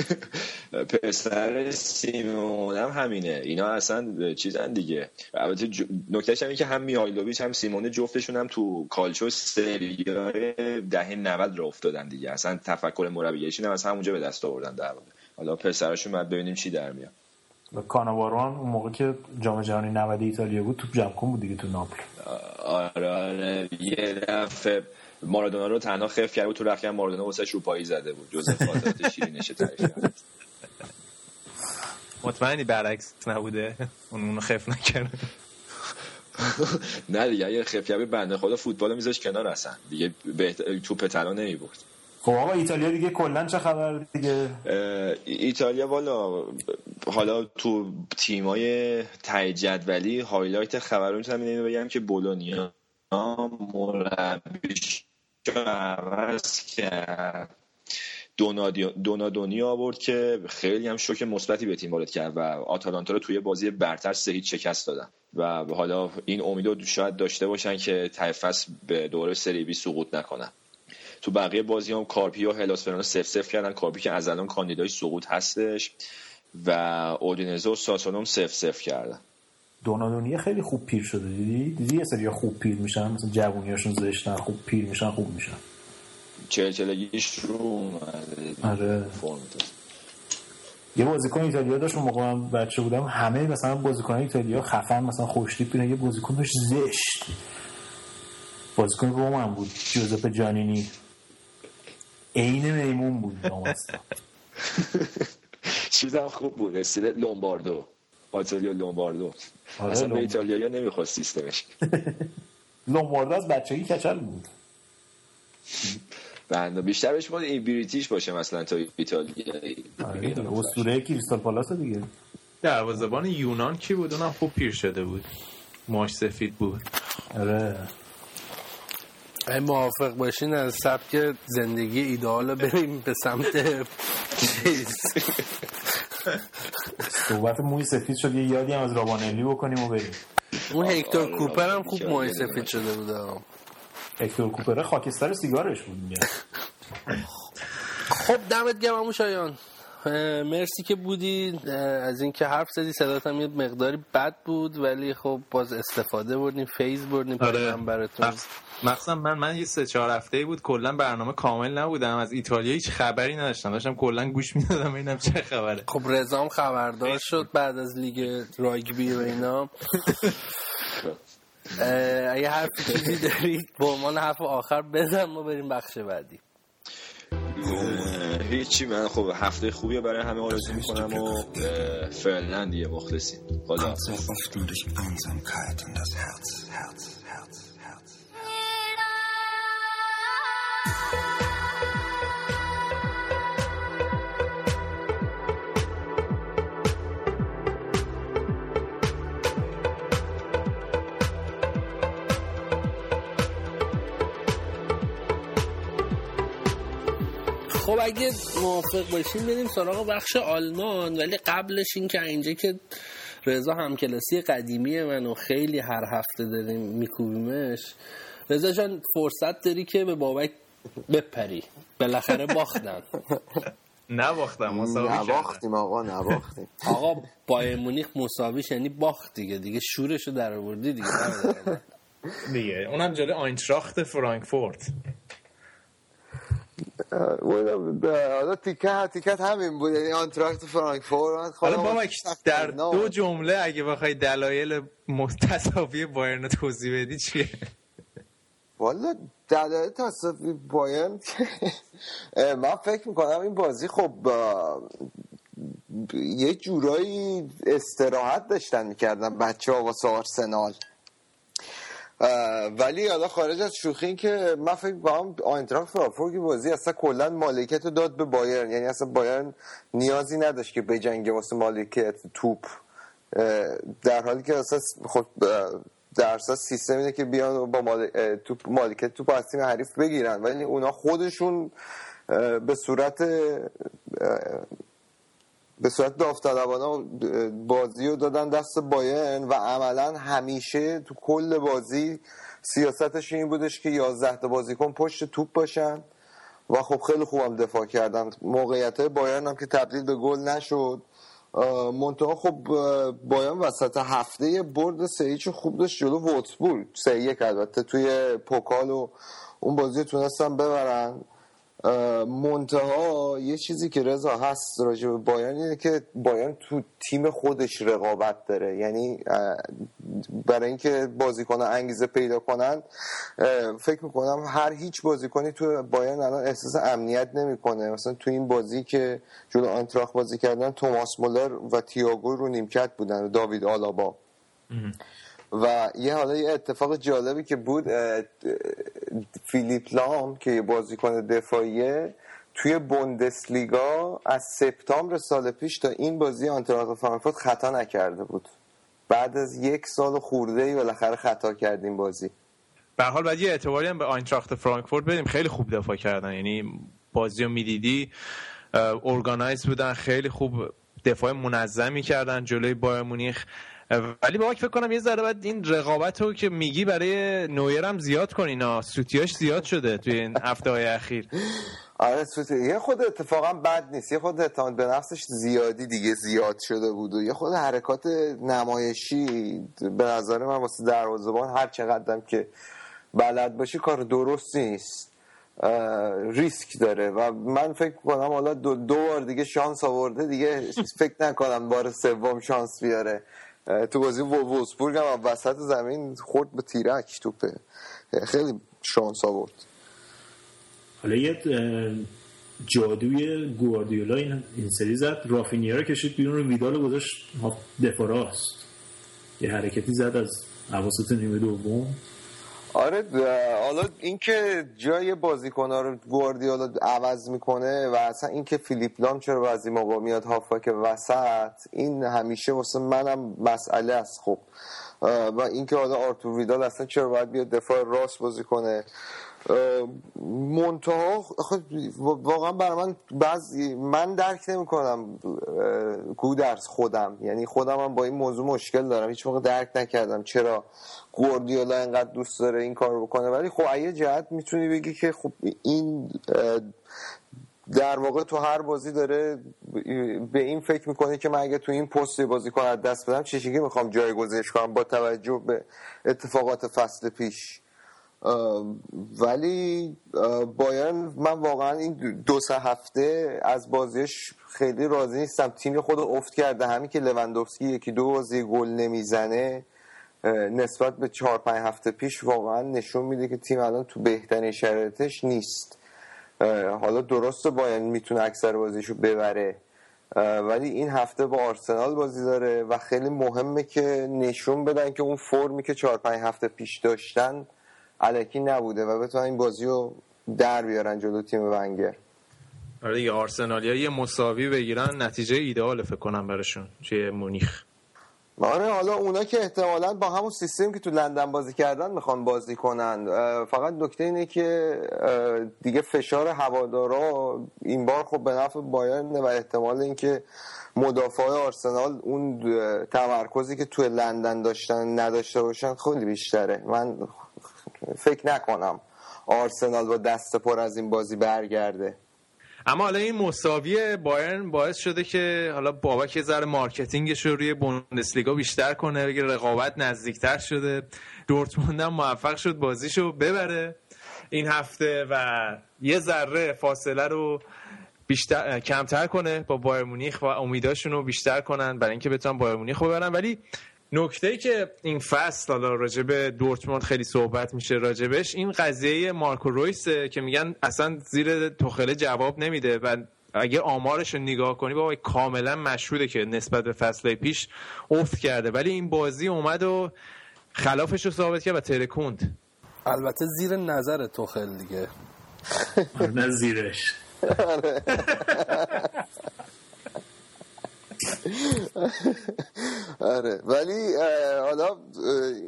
C: [laughs]
E: پسر سیمون هم همینه. اینا اصلا چیزن دیگه. البته نکتهش هم که هم میایلوویچ هم سیمونه جفتشون هم تو کالچو سریای دهه 90 را افتادن دیگه. اصلا تفکر مربیگریشون هم از همونجا به دست آوردن در حالا پسرشون بعد ببینیم چی در میاد.
C: کاناوارو اون موقع که جام جهانی 90 ایتالیا بود توپ جمع کن بود دیگه تو ناپل.
E: آره آره. یه دفعه مارادونا رو تنها خف کرده بود تو رخکن مارادونا واسه روپایی زده بود. جزء خاطرات شیرینش تعریف
D: مطمئنی برعکس نبوده؟ اون اونو خف نکرده [laughs]
E: نه دیگه اگه خف کرده بنده خدا فوتبال میذاش کنار اصلا. دیگه توپ طلا نمی‌برد.
C: خب آقا ایتالیا دیگه کلا چه خبر دیگه؟
E: ایتالیا والا حالا تو تیمای ته جدولی highlight خبر رو می‌تونم اینو بگم که بولونیا مربیش عوض کرد. دونادونی آورد که خیلی هم شوک مثبتی به تیم وارد کرد و آتالانتا رو توی بازی برتر سه شکست دادن. و حالا این امیدو شاید داشته باشن که ته به دوره سری بی سقوط نکنن. تو بقیه بازی هم کارپی و هلاس فرانا سف سف کردن. کارپی که از الان کاندیدای سقوط هستش و اودینزه و ساسونوم سف سف کردن.
C: دونادونی خیلی خوب پیر شده دیدی؟ دیدی یه سری خوب پیر میشن مثلا جوونیاشون زشتن خوب پیر میشن خوب میشن.
E: چل چلگیش رو اومده.
C: آره. یه بازیکن ایتالیا داشت موقع من بچه بودم همه مثلا بازیکن ایتالیا خفن مثلا خوشتیپ یه بازیکن داشت زشت. بازیکن روم هم بود جوزپ جانینی. عین میمون بود
E: چیزم خوب بود. رسیده لومباردو. آتالیا لومباردو. آره اصلا به ایتالیا نمی‌خواست سیستمش. [laughs]
C: لومباردو از بچگی کچل بود.
E: بنده بیشتر بهش باید این بریتیش باشه مثلا تا ایتالیایی.
C: آره اسطوره کریستال پالاس دیگه.
D: دروازه‌بان یونان کی بود؟ اونم خوب پیر شده بود. ماش سفید بود.
C: آره.
G: موافق باشین از سبک زندگی ایدئال بریم به سمت چیز.
C: صحبت موی سفید شد یه یادی هم از رابانلی بکنیم و بریم.
G: اون هکتور کوپر هم خوب موهای سفید شده بود.
C: هکتور کوپره خاکستر سیگارش بود
G: خب دمت گرم همون شایان. مرسی که بودی. از اینکه حرف زدی صدات هم یه مقداری بد بود ولی خب باز استفاده بردیم فیز بردیم
D: آره. مخص- مخصوصا من من یه سه چهار هفته بود کلا برنامه کامل نبودم. از ایتالیا هیچ خبری نداشتم. داشتم کلا گوش می‌دادم ببینم چه خبره.
G: خب رزام خبردار شد بعد از لیگ راگبی و اینا. اگه حرفی چیزی دارید به عنوان حرف آخر بزن ما بریم بخش بعدی.
E: هیچی من خب هفته خوبی برای همه آرزو می‌کنم و اه، فعلا دیگه مخلصیم. خدا.
G: اگه موافق باشیم بریم سراغ بخش آلمان ولی قبلش این که اینجا که رضا همکلاسی قدیمی من و خیلی هر هفته داریم میکوبیمش. رضا جان فرصت داری که به بابک بپری. بالاخره باختن. [laughs]
D: نباختم مساوی
F: نباختیم آقا نباختیم. [laughs]
G: آقا بایر مونیخ مساویش یعنی باخت دیگه. دیگه شورشو در آوردی دیگه. [laughs]
D: دیگه. اونم جلوی آینتراخت فرانکفورت.
F: حالا تیکت تیکت همین بود. یعنی آنتراکت فرانکفورت
D: حالا بابک در دو جمله اگه بخوای دلایل متصاوی بایرن رو توضیح بدی چیه؟
F: والا دلایل تصافی بایرن من فکر می‌کنم این بازی خب یه جورایی استراحت داشتن می‌کردن بچه ها واسه آرسنال. ولی حالا خارج از شوخی این که من فکر می‌کنم آینتراخت فرانکفورت که بازی اصلا کلا مالکیت رو داد به بایرن. یعنی اصلا بایرن نیازی نداشت که بجنگه واسه مالکیت توپ در حالی که اصلا خب اه، در اساس سیستم اینه که بیان با مال... توپ مالکیت توپ از تیم حریف بگیرن. ولی اونا خودشون به صورت به صورت داوطلبانه بازی رو دادن دست بایرن و عملا همیشه تو کل بازی سیاستش این بودش که 11 تا بازیکن پشت توپ باشن و خب خیلی خوبم دفاع کردن. موقعیت بایرن هم که تبدیل به گل نشد. منتها خب بایرن وسط هفته برد سه خوب داشت جلو واتسبورگ. سه یک البته توی پوکال و اون بازی تونستن ببرن. منتها یه چیزی که رضا هست راجع به بایرن اینه که بایرن تو تیم خودش رقابت داره. یعنی برای اینکه بازیکن انگیزه پیدا کنن فکر می‌کنم هر هیچ بازیکنی تو بایرن الان احساس امنیت نمی‌کنه. مثلا تو این بازی که جلو آنتراخ بازی کردن توماس مولر و تییاگو رو نیمکت بودن و داوید آلابا. و یه حالا یه اتفاق جالبی که بود فیلیپ لام که یه بازیکن دفاعیه توی بوندسلیگا از سپتامبر سال پیش تا این بازی آنتراخت فرانکفورت خطا نکرده بود. بعد از یک سال خورده ای بالاخره خطا کردیم بازی.
D: به حال باید یه اعتباری هم به آینتراخت فرانکفورت بدیم. خیلی خوب دفاع کردن. یعنی بازی رو می‌دیدی ارگانایز بودن خیلی خوب دفاع منظمی کردن جلوی بایر مونیخ. ولی باید فکر کنم یه ذره باید این رقابت رو که میگی برای نویر هم زیاد کنین ها سوتیاش زیاد شده توی این هفته های اخیر.
F: آره سوتی یه خود اتفاقا بد نیست. یه خود اعتماد به نفسش زیادی دیگه زیاد شده بود و یه خود حرکات نمایشی به نظر من واسه دروازه‌بان هر چقدرم که بلد باشی کار درست نیست. ریسک داره و من فکر کنم حالا دو, دو بار دیگه شانس آورده دیگه [laughs] فکر نکنم بار سوم شانس بیاره. تو بازی و- وولسبورگ هم وسط زمین خورد به تیرک توپه. خیلی شانس آورد.
C: حالا یه جادوی گواردیولا این, سری زد. رافینیا رو کشید بیرون. رو ویدال گذاشت. دفاع یه حرکتی زد از اواسط نیمه دوم.
F: آره حالا اینکه جای بازیکن‌ها رو گواردیولا عوض می‌کنه و اصلا اینکه فیلیپ لام چرا بعضی موقع میاد هافبک وسط این همیشه واسه منم مسئله است خب. و اینکه حالا آرتور ویدال اصلا چرا باید بیاد دفاع راست بازی کنه. منتها واقعا برای من بعضی من درک نمی‌کنم گودرز خودم. یعنی خودم هم با این موضوع مشکل دارم. هیچ موقع درک نکردم چرا گواردیولا اینقدر دوست داره این کار بکنه. ولی خب یه جهت می‌تونی بگی که خب این در واقع تو هر بازی داره به این فکر می‌کنه که من اگه تو این پست بازی کنم دست بدم چه می‌خوام جایگزینش کنم با توجه به اتفاقات فصل پیش. ولی بایرن من واقعا این دو سه هفته از بازیش خیلی راضی نیستم. تیم خود افت کرده. همین که لوندوفسکی یکی دو بازی گل نمی‌زنه نسبت به چهار پنج هفته پیش واقعا نشون میده که تیم الان تو بهترین شرایطش نیست. حالا درسته باید می‌تونه اکثر بازیشو ببره ولی این هفته با آرسنال بازی داره و خیلی مهمه که نشون بدن که اون فرمی که چهار پنج هفته پیش داشتن علکی نبوده و بتونن این بازی رو در بیارن جلو تیم ونگر.
D: آره دیگه آرسنالیا یه مساوی بگیرن نتیجه ایدئال فکر کنم براشون توی مونیخ.
F: آره حالا اونا که احتمالا با همون سیستم که تو لندن بازی کردن می‌خوان بازی کنن. فقط نکته اینه که دیگه فشار هوادارا این بار خب به نفع بایرن و احتمال اینکه مدافع آرسنال اون تمرکزی که تو لندن داشتن نداشته باشن خیلی بیشتره. من فکر نکنم آرسنال با دست پر از این بازی برگرده.
D: اما حالا این مساوی بایرن باعث شده که حالا بابک ذره marketing ش رو روی بوندسلیگا بیشتر کنه بگه رقابت نزدیکتر شده. دورتموند هم موفق شد بازیشو ببره این هفته و یه ذره فاصله رو بیشتر کمتر کنه با بایرن مونیخ و امیداشون رو بیشتر کنن برای اینکه بتونن بایرن مونیخ رو ببرن. ولی نکته ای که این فصل حالا راجع به دورتموند خیلی صحبت میشه راجبش این قضیه مارکو رویسه که میگن اصلا زیر تخله جواب نمیده و اگه آمارش رو نگاه کنی بابا کاملا مشهوده که نسبت به فصل پیش افت کرده. ولی این بازی اومد و خلافش رو ثابت کرد و ترکوند.
G: البته زیر نظر توخل دیگه. [laughs]
C: نه زیرش. [laughs] [laughs]
F: آره. ولی حالا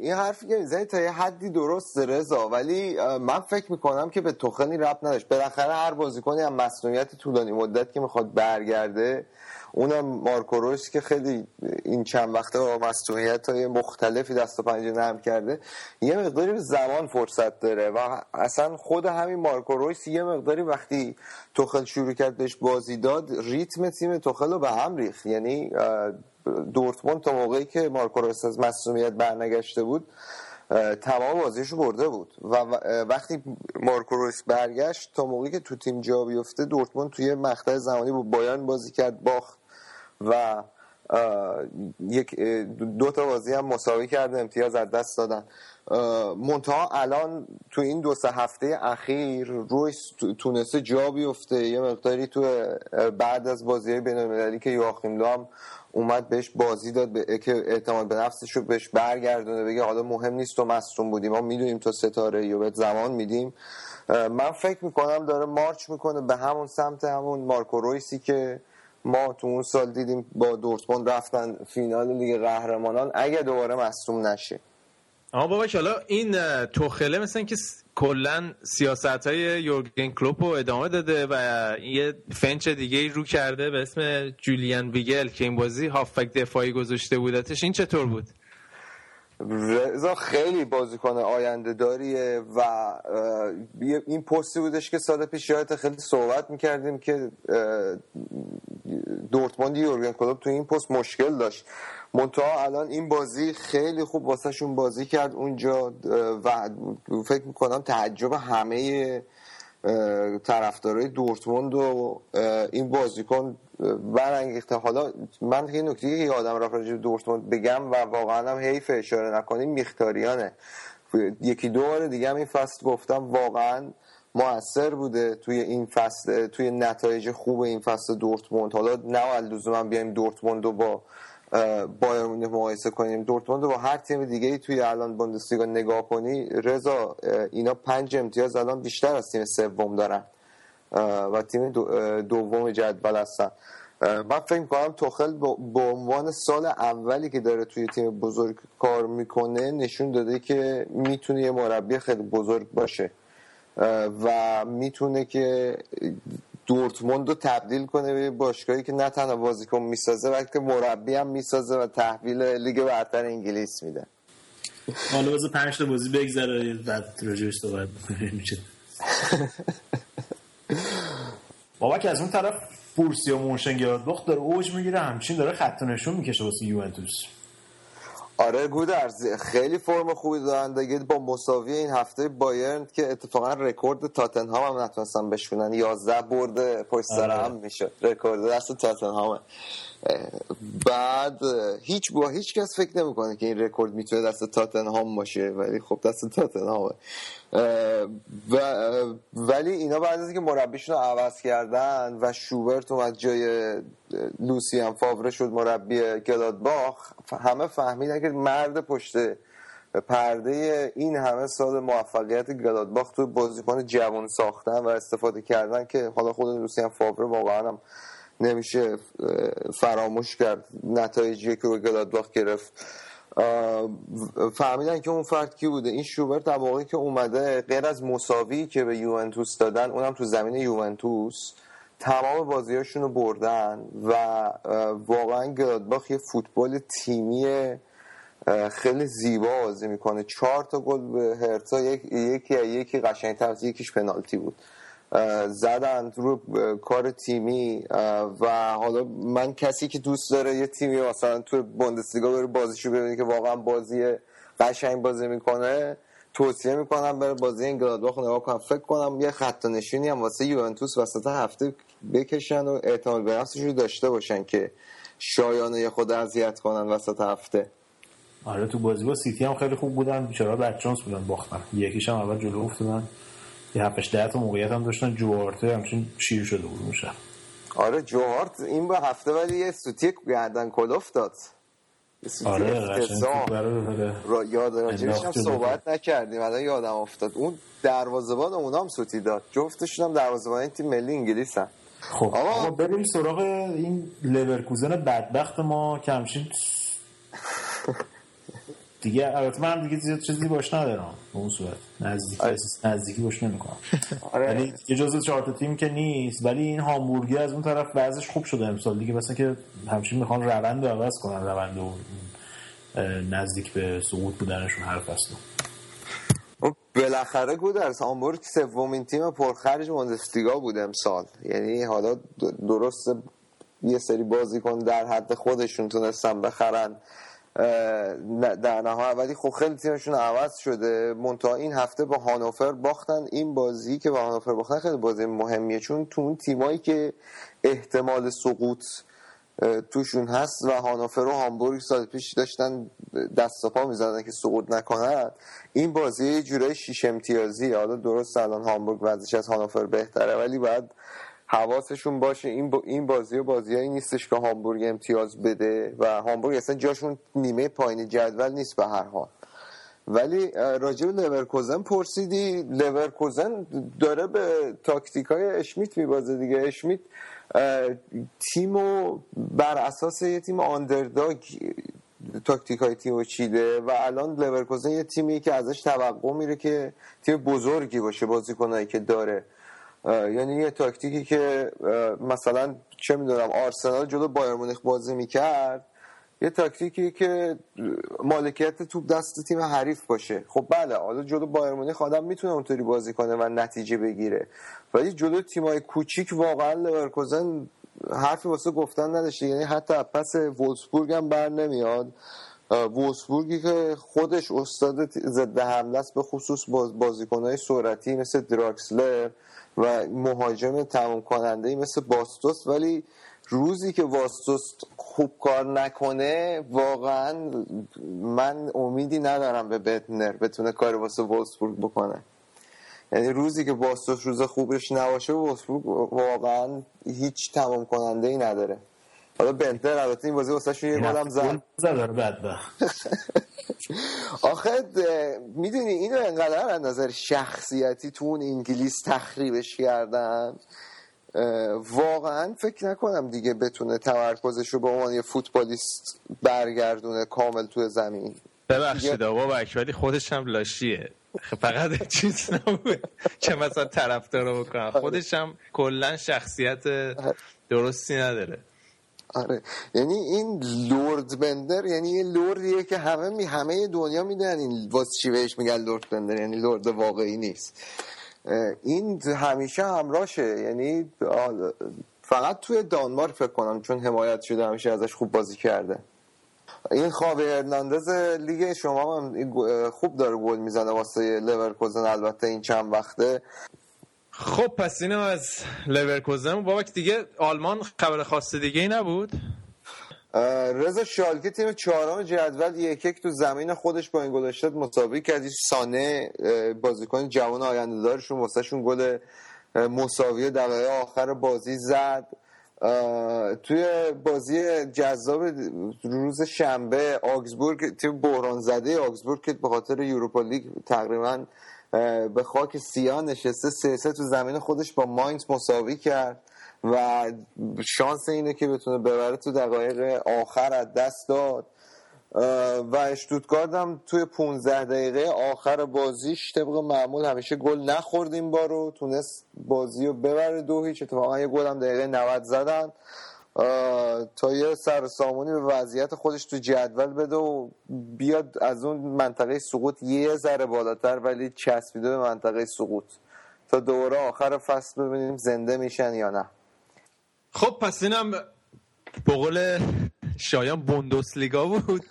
F: این حرفی که می‌زنی تا یه حدی درست رضا. ولی من فکر می‌کنم که به توخنی رب نداشت. بالاخره هر بازیکنی هم مسئولیت طولانی مدت که می‌خواد برگرده اونم مارکو رویس که خیلی این چند وقته با مسئولیت های مختلفی دست و پنجه نرم کرده یه مقداری زمان فرصت داره و اصلا خود همین مارکو رویس یه مقداری وقتی توخل شروع کرد بهش بازی داد ریتم تیم توخل رو به هم ریخت. یعنی دورتموند تا موقعی که مارکو رویس از مسئولیت برنگشته بود تمام بازیشو برده بود و وقتی مارکو رویس برگشت تا موقعی که تو تیم جا بیفته دورتموند توی مقطع زمانی با بایان بازی کرد باخت. و یک دو تا بازی هم مساوی کرده امتیاز از دست دادن. منتها الان تو این دو سه هفته اخیر رویس تو- تونسته جا بیفته. یه مقداری تو بعد از بازی بین که یواخیم لو هم اومد بهش بازی داد به که اعتماد به نفسش رو بهش برگردونه بگه حالا مهم نیست تو مصدوم بودی ما می‌دونیم تو ستاره یا بهت زمان میدیم. من فکر می‌کنم داره march می‌کنه به همون سمت همون مارکو رویسی که ما تو اون سال دیدیم با دورتموند رفتن فینال لیگ قهرمانان. اگه دوباره مصدوم نشه.
D: اما بابا حالا این توخله مثلا که کلا سیاست های یورگن کلوپ رو ادامه داده و یه فنچ دیگه رو کرده به اسم جولیان ویگل که این بازی هافک دفاعی گذاشته بودتش این چطور بود؟
F: رضا خیلی بازیکن آینده داریه و این پستی بودش که سال پیش یادت خیلی صحبت می‌کردیم که دورتموند یورگن کلوپ تو این پست مشکل داشت. منتها الان این بازی خیلی خوب واسهشون بازی کرد اونجا و فکر می‌کنم تعجب همه طرفدارای دورتموند و این بازیکن برانگیخته. حالا من یه نکته که یادم رفت راجع دورتموند بگم و واقعا هم حیف اشاره نکنیم میختاریانه یکی دو بار دیگه هم این فصل گفتم واقعا موثر بوده توی این فصل توی نتایج خوب این فصل دورتموند. حالا نه لزوما بیایم دورتموند رو با بایر مونیخ مقایسه کنیم. دورتموند با هر تیم دیگه ای توی الان بوندسلیگا نگاه کنی رضا اینا پنج امتیاز الان بیشتر از تیم سوم دارن. و تیم دوم جدول هستن. من فکر کنم توخل به عنوان سال اولی که داره توی تیم بزرگ کار می‌کنه نشون داده که می‌تونه یه مربی خیلی بزرگ باشه. و می‌تونه که دورتموند رو تبدیل کنه به یه باشگاهی که نه تنها بازیکن می‌سازه بلکه مربی هم می‌سازه و تحویل لیگ برتر انگلیس میده.
C: حالا بذار پنج تا بازی بگذره بعد راجعش صحبت میشه. بابا که از اون طرف بورسیا مونشنگلادباخ داره اوج می‌گیره همچین داره خط نشون می‌کشه واسه یوونتوس.
F: آره گودرز خیلی فرم خوبی دارن. دیگه با مساوی این هفته بایرن که اتفاقا رکورد تاتنهام هم نتونستن بشکنن 11 برد پشت سر
C: آره.
F: هم میشه. رکورد دست تاتنهامه. اه، بعد هیچ با هیچ کس فکر نمی‌کنه که این رکورد می‌تونه دست تاتنهام باشه ولی خب دست تاتنهامه. ولی اینا بعد از اینکه مربیشون رو عوض کردن و شوبرت اومد جای لوسیان فاوره شد مربی گلادباخ همه فهمیدن که مرد پشت پرده این همه سال موفقیت گلادباخ توی بازیکن جوان ساختن و استفاده کردن که حالا خود لوسیان فاوره واقعا هم نمیشه فراموش کرد نتایجی که روی گلادباخ گرفت. فهمیدن که اون فرد کی بوده. این شوبرت در موقعی که اومده غیر از مساوی که به یوونتوس دادن اونم تو زمین یوونتوس تمام بازیاشون رو بردن و واقعا گلادباخ یه فوتبال تیمی خیلی زیبا بازی می‌کنه. چهار تا گل به هرتا یک یکی یکی قشنگتر یکیش پنالتی بود. زدن رو کار تیمی و حالا من کسی که دوست داره یه تیمی مثلا تو بوندسلیگا بره بازیشو ببینه که واقعا بازی قشنگ بازی می‌کنه توصیه می‌کنم بره بازی این گلادباخ نگاه کنم. فکر کنم یه خط و نشونی هم واسه یوونتوس وسط هفته بکشن و احتمال به نفسش رو داشته باشن که شایانه خود اذیت کنن وسط هفته.
C: آره تو بازی با سیتی هم خیلی خوب بودن. بیچاره بچانس بودن باختن. یکیش هم اول جلو افتادن. یه هفتش ده تا موقعیت هم داشتن. جوارته همچین شیر شده بود شب.
F: آره جوهارت این با هفته ولی یه سوتی گردن کلوف داد
C: آره.
F: را یاد راجبش هم. صحبت نکردیم. الان یادم افتاد. اون دروازه‌بان اونا هم سوتی داد. جفتشون هم دروازه‌بان تیم ملی انگلیس هم
C: خب
F: آقا-
C: آقا بریم سراغ این لورکوزن بدبخت ما که همچین [laughs] دیگه البته من دیگه زیاد چیزی باش ندارم به اون صورت. نزدیکی
F: آره.
C: نزدیکی باش نمی‌کنم.
F: آره.
C: ولی یه جزء چهار تا تیم که نیست ولی این هامبورگی از اون طرف وضعش خوب شده امسال دیگه مثلا که همچین می‌خوان روند رو عوض کنن روند و نزدیک به سقوط بودنشون هر فصل
F: اون بالاخره گودرس هامبورگ سومین تیم پرخرج بوندسلیگا بود امسال. یعنی حالا درست یه سری بازیکن در حد خودشون تونستن بخرن. در نهایت. ولی خب خیلی تیمشون عوض شده. منتها این هفته با هانوفر باختن. این بازی که با هانوفر باختن خیلی بازی مهمیه چون تو اون تیمایی که احتمال سقوط توشون هست و هانوفر و هامبورگ سال پیش داشتن دست پا می‌زدن که سقوط نکنن. این بازی یه جورای شیش امتیازی حالا درست الان هامبورگ وضعش از هانوفر بهتره ولی باید حواسشون باشه. این با این بازی و بازیایی نیستش که هامبورگ امتیاز بده و هامبورگ اصلا جاشون نیمه پایین جدول نیست به هر حال. ولی به لورکوزن پرسیدی. لورکوزن داره به تاکتیک های اشمیت میبازه دیگه. اشمیت اه، تیمو بر اساس یه تیم آندرداگ تاکتیک های تیمو چیده و الان لورکوزن یه تیمی که ازش توقع میره که تیم بزرگی باشه بازیکنایی که داره. یعنی یه تاکتیکی که مثلا چه می‌دونم آرسنال جلو بایر مونیخ بازی می‌کرد یه تاکتیکی که مالکیت توپ دست تیم حریف باشه. خب بله حالا جلو بایر مونیخ آدم می‌تونه اونطوری بازی کنه و نتیجه بگیره. ولی جلو تیمای کوچیک واقعا لورکوزن حرفی واسه گفتن نداشته. یعنی حتی پس وولسبورگ هم بر نمیاد. وولسبورگی که خودش استاد ضد حمله است به خصوص باز بازیکنهای سرعتی مثل دراکسلر و مهاجم تمام کننده مثل باستوس ولی روزی که واستوس خوب کار نکنه واقعا من امیدی ندارم به بتنر بتونه کار واسه وولسبورگ بکنه. یعنی روزی که باستوس روز خوبش نباشه وولسبورگ واقعا هیچ تمام کننده ای نداره. حالا بنتر البته این بازی واسه یه گلم زد
C: زد بدبخت. [laughs]
F: آخه می‌دونی اینو انقدر از نظر شخصیتی تو اون انگلیس تخریبش کردن. واقعا فکر نکنم دیگه بتونه تمرکزش رو به عنوان یه فوتبالیست برگردونه کامل توی زمین.
D: ببخشید بابک ولی خودش هم لاشیه. خب فقط [laughs] چیز نبود که مثلا طرفدار رو بکنم خودش هم کلا شخصیت درستی نداره.
F: آره. یعنی این لورد بندر یعنی یه لوردیه که همه می همه دنیا می‌دونن این واسه چی بهش میگن لورد بندر یعنی لورد واقعی نیست. این همیشه همراشه یعنی فقط توی دانمارک فکر کنم چون حمایت شده همیشه ازش خوب بازی کرده. این خاوی هرناندز لیگ شما هم خوب داره گل می‌زنه واسه لورکوزن البته این چند وقته
D: خب پس اینم از لورکوزن بابک دیگه آلمان خبر خاص دیگه ای نبود
F: رضا شالکه تیم چهارم جدول یک یک تو زمین خودش با اینگولشتات مساوی کرد. سانه بازیکن جوان آینده دارشون واسشون گل مساوی دقیقه آخر بازی زد. توی بازی جذاب روز شنبه آگزبورگ تیم بحران زده آگزبورگ که به خاطر یوروپا لیگ تقریبا به خاک سیاه نشسته سه سه تو زمین خودش با ماینز مساوی کرد و شانس اینه که بتونه ببره تو دقایق آخر از دست داد. و اشتوتگارد هم توی 15 دقیقه آخر بازیش طبق معمول همیشه گل نخورد این بارو. تونست بازی رو ببره دو هیچ. اتفاقا یه گل هم دقیقه 90 زدن. تا یه سر سامونی به وضعیت خودش تو جدول بده و بیاد از اون منطقه سقوط یه ذره بالاتر ولی چسبیده به منطقه سقوط. تا دوباره آخر فصل ببینیم زنده میشن یا نه.
D: خب پس اینم به قول شایان بوندوسلیگا بود.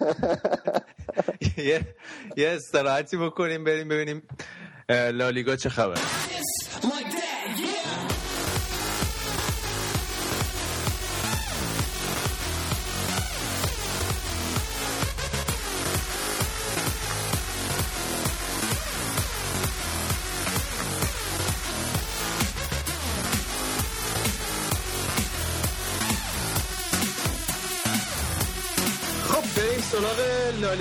D: [laughs] یه استراحتی بکنیم بریم ببینیم لالیگا چه خبر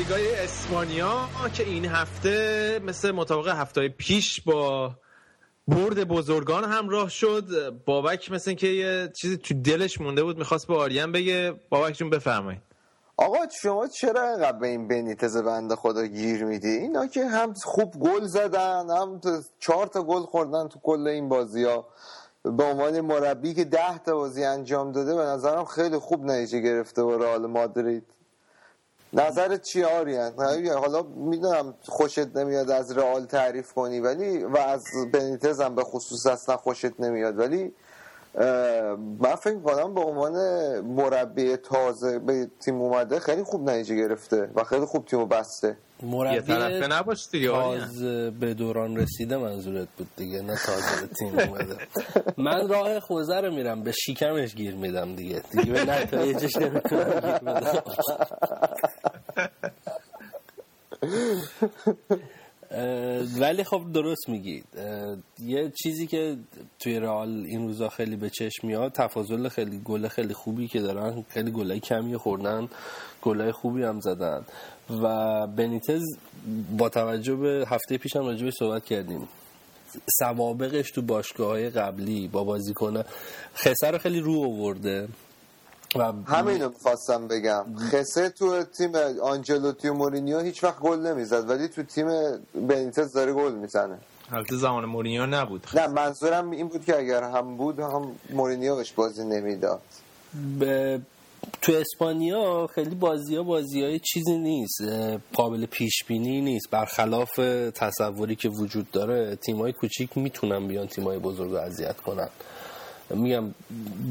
D: لالیگای اسپانیا که این هفته مثل مطابق هفته پیش با برد بزرگان همراه شد. بابک مثل که یه چیزی تو دلش مونده بود می‌خواست به آریان بگه. بابک جون بفرمایید.
F: آقا شما چرا اینقدر به این بنیتز بنده خدا گیر میدی؟ اینا که هم خوب گل زدن هم چهار تا گل خوردن تو کل این بازی ها به عنوان مربی که ده تا بازی انجام داده به نظرم خیلی خوب نتیجه گرفته با رئال مادرید. نظرت چی آریان حالا می‌دونم خوشت نمیاد از رئال تعریف کنی ولی و از بنیتز هم به خصوص اصلا خوشت نمیاد ولی من فکر کنم به عنوان مربی تازه به تیم اومده خیلی خوب نتیجه گرفته و خیلی خوب تیمو بسته.
G: مربی
D: طرفه نباش دیگه آریان
G: تازه به دوران رسیده منظورت بود دیگه نه تازه به تیم اومده. من راه خوزه رو میرم به شکمش گیر میدم دیگه. دیگه به نتایجش نمی‌تونم گیر بدم. اه، [laughs] ولی خب درست میگید یه چیزی که توی رئال این روزا خیلی به چشم میاد تفاضل خیلی گل خیلی خوبی که دارن. خیلی گلای کمی خوردن گلای خوبی هم زدن. و بنیتز با توجه به هفته پیش هم راجبش صحبت کردیم. سوابقش تو باشگاه های قبلی با بازیکن خسر خیلی رو آورده. و
F: همینو می‌خواستم بگم. خسه تو تیم آنجلوتی و مورینیو هیچ وقت گل نمی‌زد ولی تو تیم بنیتز داره گل می‌زنه.
D: البته زمان مورینیو نبود.
F: نه منظورم این بود که اگر هم بود هم مورینیو بهش بازی نمی‌داد.
G: به تو اسپانیا خیلی بازی ها بازی های چیزی نیست قابل پیش بینی نیست. برخلاف تصوری که وجود داره تیم های کوچیک می‌تونن بیان تیم های بزرگ رو اذیت کنن. میگم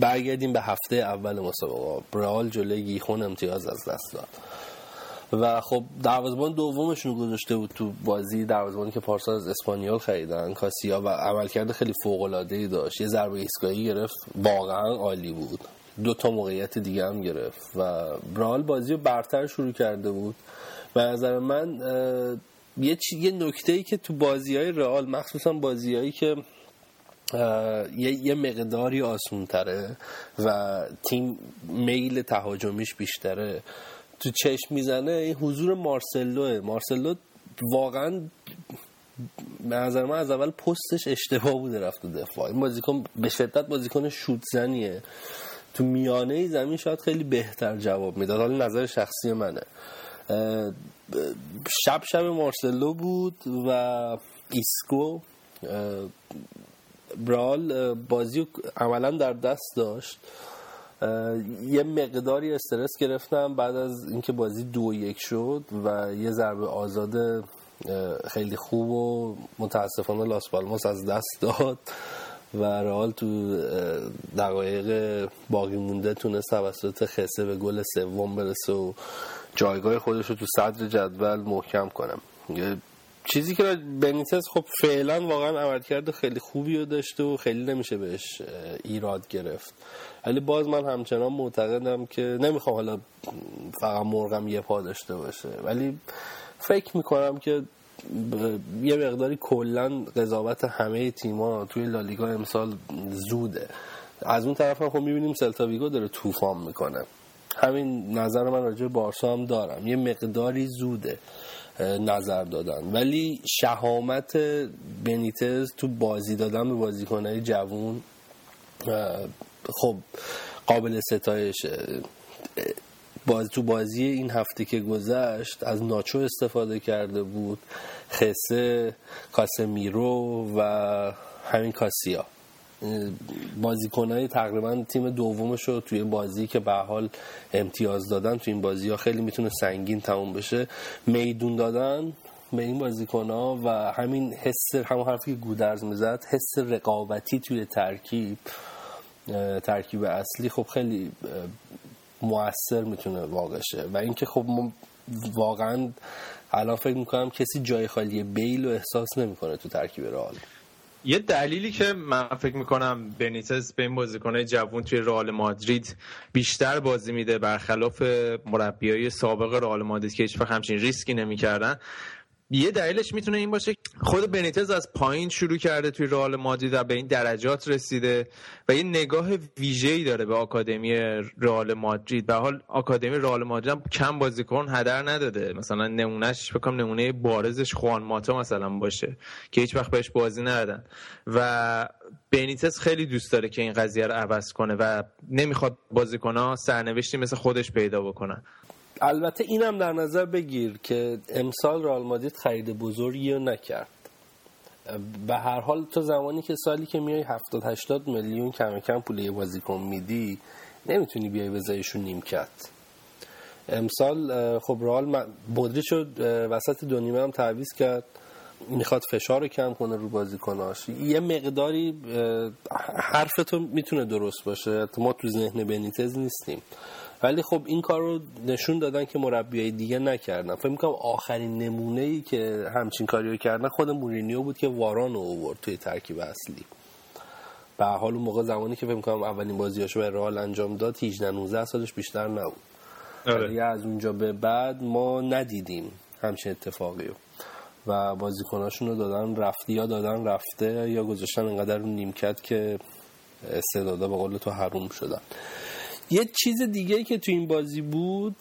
G: برگردیم به هفته اول مسابقه. رئال جلوی گیخون امتیاز از دست داد. و خب دروازه‌بان دومشون گذاشته بود تو بازی. دروازه‌بانی که پارسال از اسپانیول خریدن. کاسیا و عملکرد خیلی فوق‌العاده‌ای داشت. یه ضربه ایستگاهی گرفت. واقعا عالی بود. دو تا موقعیت دیگه هم گرفت. و رئال بازی رو برتر شروع کرده بود. به نظر من یه چی... یه نکته ای که تو بازی های رئال مخصوصا بازیهایی که یه, یه مقداری آسون تره و تیم میل تهاجمیش بیشتره. تو چشم می‌زنه این حضور مارسلوه. مارسلو واقعا به نظر من از اول پستش اشتباه بوده رفت تو دفاع. این بازیکن به شدت بازیکن شوت زنیه. تو میانه زمین شاید خیلی بهتر جواب می‌داد. حالا نظر شخصی منه. شب شب مارسلو بود و ایسکو برال بازی عملا در دست داشت. یه مقداری استرس گرفتم بعد از اینکه بازی دو یک شد و یه ضربه آزاد خیلی خوب و متاسفانه لاس پالماس از دست داد و رئال تو دقایق باقی مونده تونست توسط خسه به گل سوم برسه و جایگاه خودش رو تو صدر جدول محکم کنم چیزی که بنیتس خب فعلا واقعا عملکرد خیلی خوبی رو داشته و خیلی نمیشه بهش ایراد گرفت. ولی باز من همچنان معتقدم که نمی‌خوام حالا فقط مرغم یه پا داشته باشه. ولی فکر می‌کنم که یه مقداری کلا قضاوت همه تیما توی لالیگا امسال زوده. از اون طرف هم خب می‌بینیم سلتاویگو داره طوفان می‌کنه. همین نظر من راجع بارسا هم دارم. یه مقداری زوده. نظر دادن. ولی شهامت بنیتز تو بازی دادن به بازیکنهای جوون خب قابل ستایشه باز تو بازی این هفته که گذشت از ناچو استفاده کرده بود خسه کاسمیرو و همین کاسیا. بازیکنهای تقریبا تیم دومش رو توی بازی که به حال امتیاز دادن توی این بازی ها خیلی می‌تونه سنگین تموم بشه. میدون دادن به این بازیکن ها و همین حس همون حرفی که گودرز می‌زد حس رقابتی توی ترکیب ترکیب اصلی خب خیلی موثر می‌تونه واقع شه. و اینکه خب واقعا الان فکر می‌کنم کسی جای خالی بیل رو احساس نمی‌کنه تو ترکیب رئال.
D: یه دلیلی که من فکر می‌کنم بنیتز به این بازیکنهای جوون توی رئال مادرید بیشتر بازی میده برخلاف مربیای سابق رئال مادرید که هیچ همچین ریسکی نمی‌کردن یه دلیلش می‌تونه این باشه خود بنیتز از پایین شروع کرده توی رئال مادرید و به این درجات رسیده و یه نگاه ویژه‌ای داره به آکادمی رئال مادرید. به حال آکادمی رئال مادرید هم کم بازیکن هدر نداده. مثلا نمونهش فکر کنم نمونه بارزش خوان ماتا مثلا باشه که هیچ وقت بهش بازی ندادن. و بنیتز خیلی دوست داره که این قضیه رو عوض کنه و نمی‌خواد بازیکنها سرنوشتی مثل خودش پیدا بکنن.
G: البته اینم در نظر بگیر که امسال رئال مادرید خرید بزرگی رو نکرد. به هر حال تو زمانی که سالی که میای 70 80 میلیون کم کم پول یه بازیکن میدی نمی‌تونی بیای بذاریشون نیمکت. امسال خب رئال رو اه، وسط دو نیمه هم تعویض کرد. می‌خواد فشار رو کم کنه رو بازیکناش. یه مقداری اه، حرف تو می‌تونه درست باشه. ما تو ذهن بنیتز نیستیم. ولی خب این کار رو نشون دادن که مربیای دیگه نکردن. فکر می‌کنم آخرین نمونه ای که همچین کاری رو کردن خود مورینیو بود که واران رو آورد توی ترکیب اصلی. به حال اون موقع زمانی که فکر می‌کنم اولین بازیاشو به رئال انجام داد 18 19 سالش بیشتر نبود. ولی از اونجا به بعد ما ندیدیم همچین اتفاقی رو و بازیکناشون رو دادن رفته یا دادن رفته یا گذاشتن انقدر رو نیمکت که استعدادا به قول تو حروم شدن. یه چیز دیگه که تو این بازی بود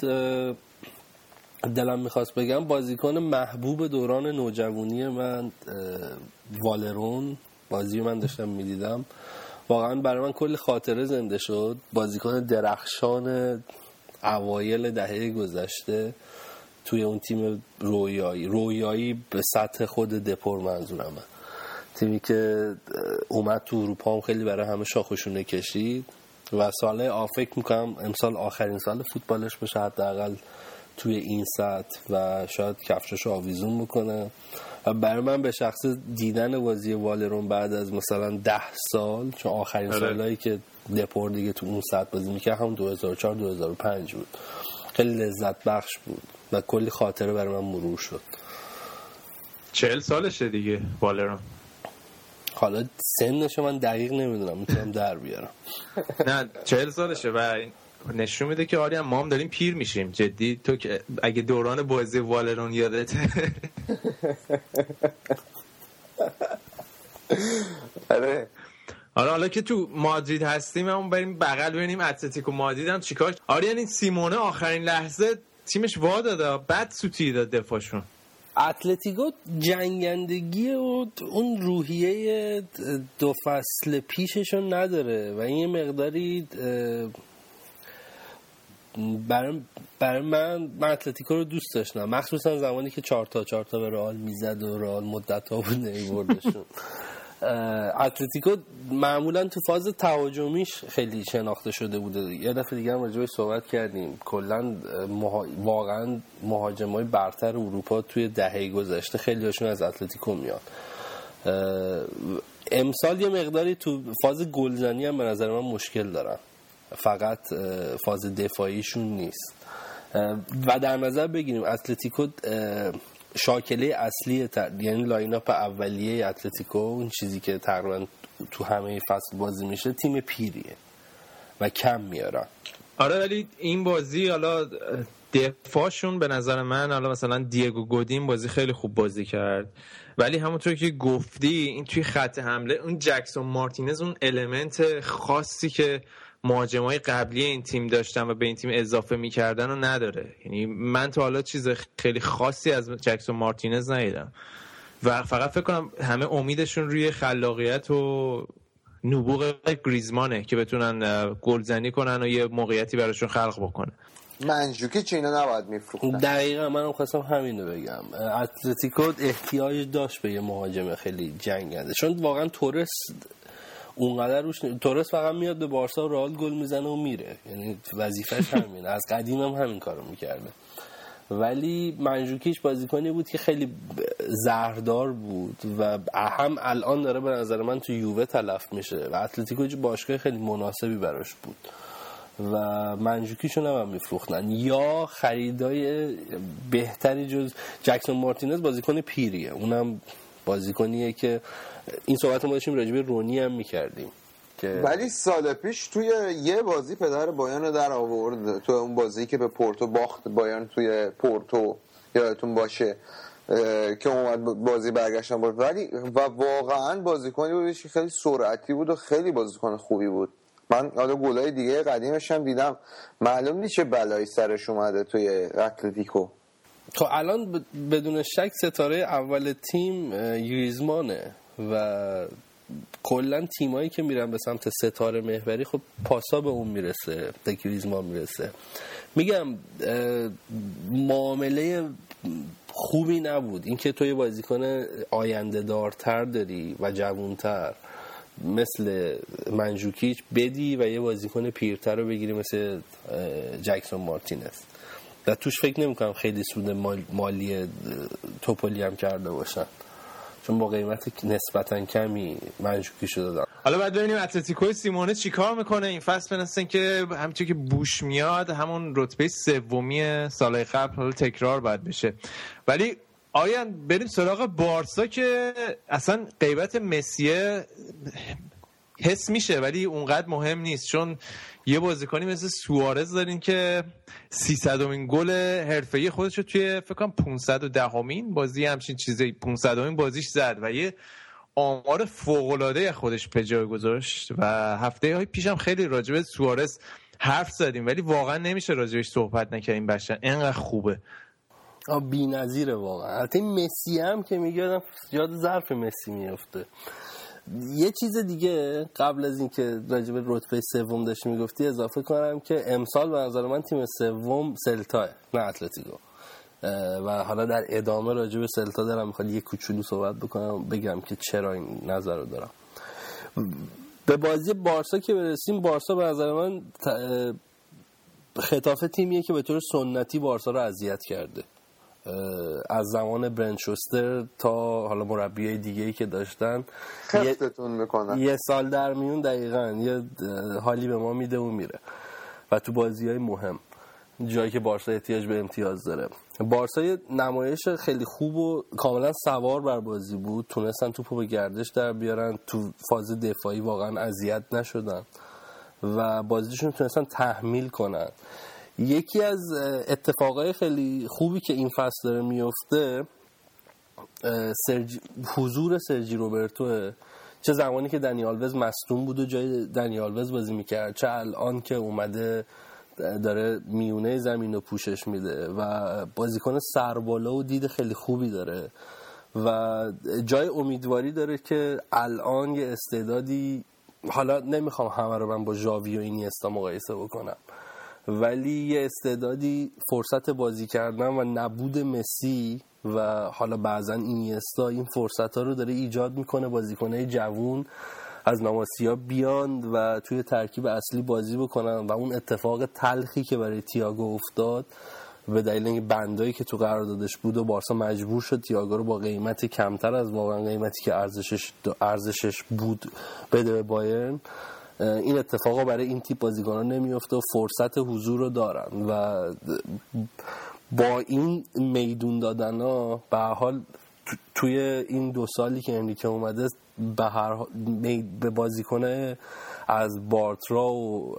G: دلم می‌خواست بگم بازیکن محبوب دوران نوجوانی من والرون. بازی من داشتم می‌دیدم. واقعا برای من کلی خاطره زنده شد. بازیکن درخشان اوایل دهه گذشته توی اون تیم رویایی. رویایی به سطح خود دپور منظورمه. تیمی که اومد تو اروپا هم خیلی برای همه شاخشونه کشید. و سال فکر می‌کنم امسال آخرین سال فوتبالش باشه حداقل توی این سطح و شاید کفشش آویزون بکنه. و برای من به شخص دیدن بازی والرون بعد از مثلا ده سال چون آخرین
D: آره.
G: سالهایی که دپور دیگه تو اون سطح بازی می‌کرد هم 2004 2005 بود. خیلی لذت بخش بود و کلی خاطره برای من مرور شد.
D: چهل سالشه دیگه والرون.
G: حالا سنشو من دقیق نمی‌دونم می‌تونم در بیارم.
D: نه چهل سالشه و این نشون میده که آری هم ما هم داریم پیر میشیم. جدی تو که اگه دوران بازی والرون یادته
F: آره.
D: آره حالا که تو مادرید هستیم همون بریم بغل ببینیم اتلتیکو مادرید هم چیکار؟ آره یعنی سیمونه آخرین لحظه تیمش وا داده بعد سوتی داد دفاعشون.
G: اتلتیکو جنگندگی و اون روحیه دو فصل پیششون نداره و این مقداری برای برای من من اتلتیکو رو دوست داشتم مخصوصا زمانی که چهار تا چهار تا به رئال می‌زد و رئال مدت ها بود نمیبردشون [laughs] اتلتیکو معمولا تو فاز تهاجمیش خیلی شناخته شده بوده. یه دفعه دیگه هم راجبش صحبت کردیم. کلا مها... واقعا مهاجمای برتر اروپا توی دهه گذشته خیلی هاشون از اتلتیکو میان. اه، امسال یه مقداری تو فاز گلزنی هم به نظر من مشکل دارن. فقط فاز دفاعیشون نیست. و در نظر بگیریم اتلتیکو شاکله اصلی ت- یعنی line up اولیه اتلتیکو اون چیزی که تقریبا تو همه فصل بازی میشه تیم پیریه و کم میارن.
D: آره ولی این بازی حالا دفاعشون به نظر من حالا مثلا دیگو گودین بازی خیلی خوب بازی کرد. ولی همونطور که گفتی این توی خط حمله اون جکسون مارتینز اون element خاصی که مهاجمای قبلی این تیم داشتن و به این تیم اضافه می‌کردن رو نداره. یعنی من تا حالا چیز خیلی خاصی از جکسون مارتینز ندیدم. و فقط فکر کنم همه امیدشون روی خلاقیت و نبوغ گریزمانه که بتونن گلزنی کنن و یه موقعیتی براشون خلق بکنه.
F: منجوکی چه اینا نباید میفروختن.
G: دقیقا منم خواستم همینو بگم. اتلتیکو احتیاج داشت به یه مهاجم خیلی جنگنده. چون واقعا تورس اونقدر روش تورس فقط میاد به بارسا و رئال گل می‌زنه و میره. یعنی وظیفش همینه. از قدیم هم همین کارو می‌کرده. ولی منجوکیش بازیکنی بود که خیلی زهردار بود و هم الان داره به نظر من تو یووه تلف میشه و اتلتیکو باشگاه خیلی مناسبی براش بود. و منجوکیشون هم, هم میفروختن. یا خریدای بهتری جز جکسون مارتینز بازیکن پیریه. اونم بازیکنیه که این صحبت ما داشتیم راجبه رونی هم می‌کردیم
F: ولی سال پیش توی یه بازی پدر بایان در آورد. تو اون بازی که به پورتو باخت بایان توی پورتو یادتون باشه که اومد بازی برگشتن بود ولی و واقعا بازیکنی بودش که خیلی سرعتی بود و خیلی بازیکن خوبی بود. من حالا گلای دیگه قدیمش هم دیدم. معلوم نیست چه بلایی سرش اومده توی اتلتیکو.
G: خب الان بدون شک ستاره اول تیم گریزمانه و کلا تیمایی که میرن به سمت ستاره محوری خب پاسا به اون می‌رسه به گریزمان می‌رسه. میگم معامله خوبی نبود. اینکه تو یه بازیکن آینده دارتر داری و جوونتر مثل منجوکیچ بدی و یه بازیکن پیرتر رو بگیری مثل جکسون مارتینز. و توش فکر نمی‌کنم خیلی سود مال- مالی اه، توپلی هم کرده باشن. چون با قیمت نسبتا کمی منجوکی شده دادن
D: حالا باید ببینیم اتلتیکو سیمونه چیکار می‌کنه. این فصل بنستن که همچون که بوش میاد همون رتبه سومی سالهای قبل حالا تکرار باید بشه. ولی آیان بریم سراغ بارسا که اصلا غیبت مسیه حس میشه ولی اونقدر مهم نیست. چون یه بازیکنی مثل سوارز دارین که 300 امین گل حرفه‌ای خودش رو توی فکر کنم 510 امین بازی همچین چیزی 500 امین بازیش زد و یه آمار فوق‌العاده خودش به جای گذاشت و هفته های پیشم خیلی راجب سوارز حرف زدیم ولی واقعا نمیشه راجبش صحبت نکردیم بشن انقدر خوبه.
G: بی نظیره واقعا. البته مسی هم که میگه یاد ظرف مسی میفته یه چیز دیگه قبل از اینکه راجع به رتبه سوم داشتی می‌گفتی اضافه کنم که امسال به نظر من تیم سوم سلتاه نه اتلتیکو. و حالا در ادامه راجع به سلتا دارم می‌خواد یه کوچولو صحبت بکنم بگم که چرا این نظر رو دارم. به بازی بارسا که برسیم بارسا به نظر من ت- اه، خطاف تیمیه که به طور سنتی بارسا رو اذیت کرده. از زمان برنچوستر تا حالا مربی دیگه ای که داشتن
F: خفتتون می‌کنن.
G: یه سال در میون دقیقا یه حالی به ما میده و میره. و تو بازی های مهم جایی که بارسا احتیاج به امتیاز داره. بارسا یه نمایش خیلی خوب و کاملا سوار بر بازی بود. تونستن توپو به گردش در بیارن. تو فاز دفاعی واقعا اذیت نشدن. و بازیشون تونستن تحمیل کنن. یکی از اتفاقای خیلی خوبی که این فصل داره میفته اه، سرجی... حضور سرجی روبرتوه. چه زمانی که دنیالوز مصدوم بود و جای دنیالوز بازی می‌کرد چه الان که اومده داره میونه زمین رو پوشش میده و بازیکن سربالا و دید خیلی خوبی داره و جای امیدواری داره که الان یه استعدادی حالا نمی‌خوام همه رو من با ژاوی و اینیستا مقایسه بکنم ولی یه استعدادی فرصت بازی کردن و نبود مسی و حالا بعضا اینیستا این فرصت ها رو داره ایجاد می‌کنه بازیکنه جوون از ناماسیا بیان و توی ترکیب اصلی بازی بکنن و اون اتفاق تلخی که برای تیاگو افتاد به دلیل اینکه بندایی که تو قراردادش بود و بارسا مجبور شد تییاگو رو با قیمت کمتر از واقعا قیمتی که ارزشش ارزشش بود بده به بایرن. این اتفاقا برای این تیپ بازیکنان نمیفته و فرصت حضور رو دارن و با این میدون دادن ها به حال توی این دو سالی که انریکه اومده به هر به بازیکنه از بارترا و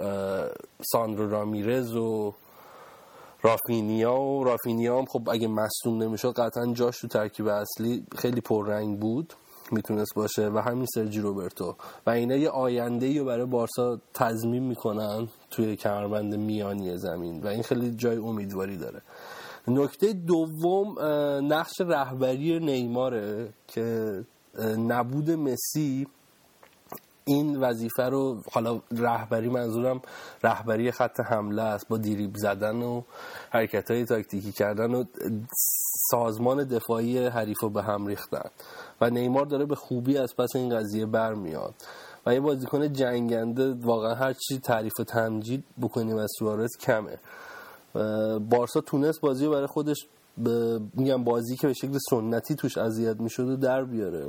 G: ساندرو رامیرز و رافینیا و رافینیا هم خب اگه مصدوم نمی‌شد قطعا جاش تو ترکیب اصلی خیلی پررنگ بود. می‌تونست باشه و همین سرجی روبرتو. و اینا یه آینده رو برای بارسا تضمین می‌کنن توی کمربند میانی زمین. و این خیلی جای امیدواری داره. نکته دوم نقش رهبری نیماره که نبود مسی این وظیفه رو حالا رهبری منظورم رهبری خط حمله است با دیریب زدن و حرکت های تاکتیکی کردن و سازمان دفاعی حریف رو به هم ریختن. و نیمار داره به خوبی از پس این قضیه برمیاد. و یه بازیکن جنگنده واقعا هر چی تعریف و تمجید بکنیم از سوارز کمه. بارسا تونست بازی رو برای خودش میگم بازی که به شکل سنتی توش اذیت می‌شد و در بیاره.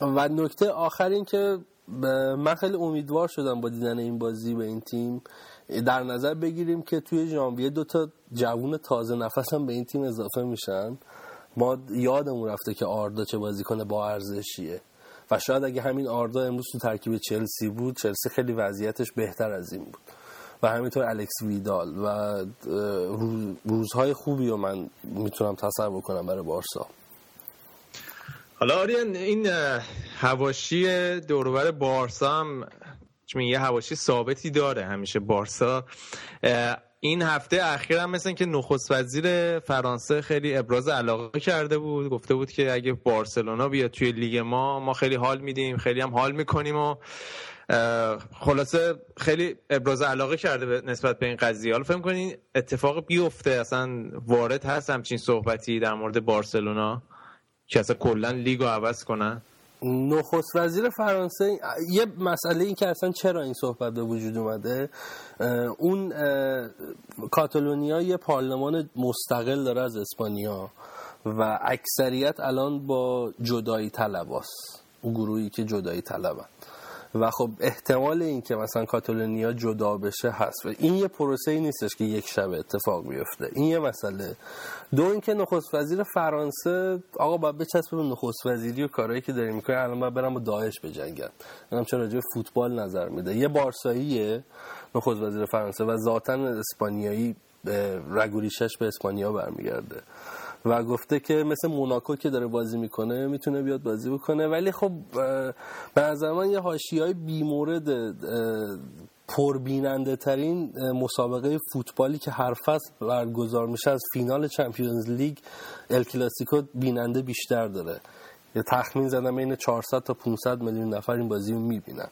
G: و نکته آخر این که من خیلی امیدوار شدم با دیدن این بازی به این تیم در نظر بگیریم که توی ژانویه دو تا جوون تازه نفس هم به این تیم اضافه میشن. ما یادمون رفته که آردا چه بازیکن با ارزشیه. و شاید اگه همین آردا امروز تو ترکیب چلسی بود چلسی خیلی وضعیتش بهتر از این بود. و همینطور الکس ویدال و روزهای خوبی رو من می‌تونم تصور کنم برای بارسا.
D: حالا آریان این هواشی دورور بارسا هم یه هواشی ثابتی داره همیشه بارسا. این هفته اخیر هم مثل که نخست وزیر فرانسه خیلی ابراز علاقه کرده بود. گفته بود که اگه بارسلونا بیاد توی لیگ ما ما خیلی حال میدیم خیلی هم حال می‌کنیم و خلاصه خیلی ابراز علاقه کرده نسبت به این قضیه. حالا فکر کنین اتفاق بیفته؟ اصلا وارد هست همچین صحبتی در مورد بارسلونا؟ که اصلا کلا لیگ رو عوض کنن؟
G: نخست وزیر فرانسه یه مسئله این که اصلا چرا این صحبت به وجود اومده؟ اون کاتالونیا یه پارلمان مستقل داره از اسپانیا و اکثریت الان با جدایی طلباست اون گروهی که جدایی طلبن و خب احتمال این که مثلا کاتالونیا جدا بشه هست. و این یه پروسه ای نیستش که یک شب اتفاق بیفته. این یه مسئله. دو اینکه نخست وزیر فرانسه آقا باید بچسبه به نخست وزیری و کارهایی که داره می‌کنه الان باید برم با داعش بجنگن اینم چرا راجع فوتبال نظر میده. یه بارساییه نخست وزیر فرانسه و ذاتا اسپانیایی رگوریشش به اسپانیا برمیگرده. و گفته که مثل موناکو که داره بازی می‌کنه می‌تونه بیاد بازی بکنه. ولی خب به من یه حاشیه های بیمورد پربیننده ترین مسابقه فوتبالی که هر فصل برگزار میشه از فینال چمپیونز لیگ ال کلاسیکو بیننده بیشتر داره. یه تخمین زدم بین 400 تا 500 میلیون نفر این بازی رو می‌بینن.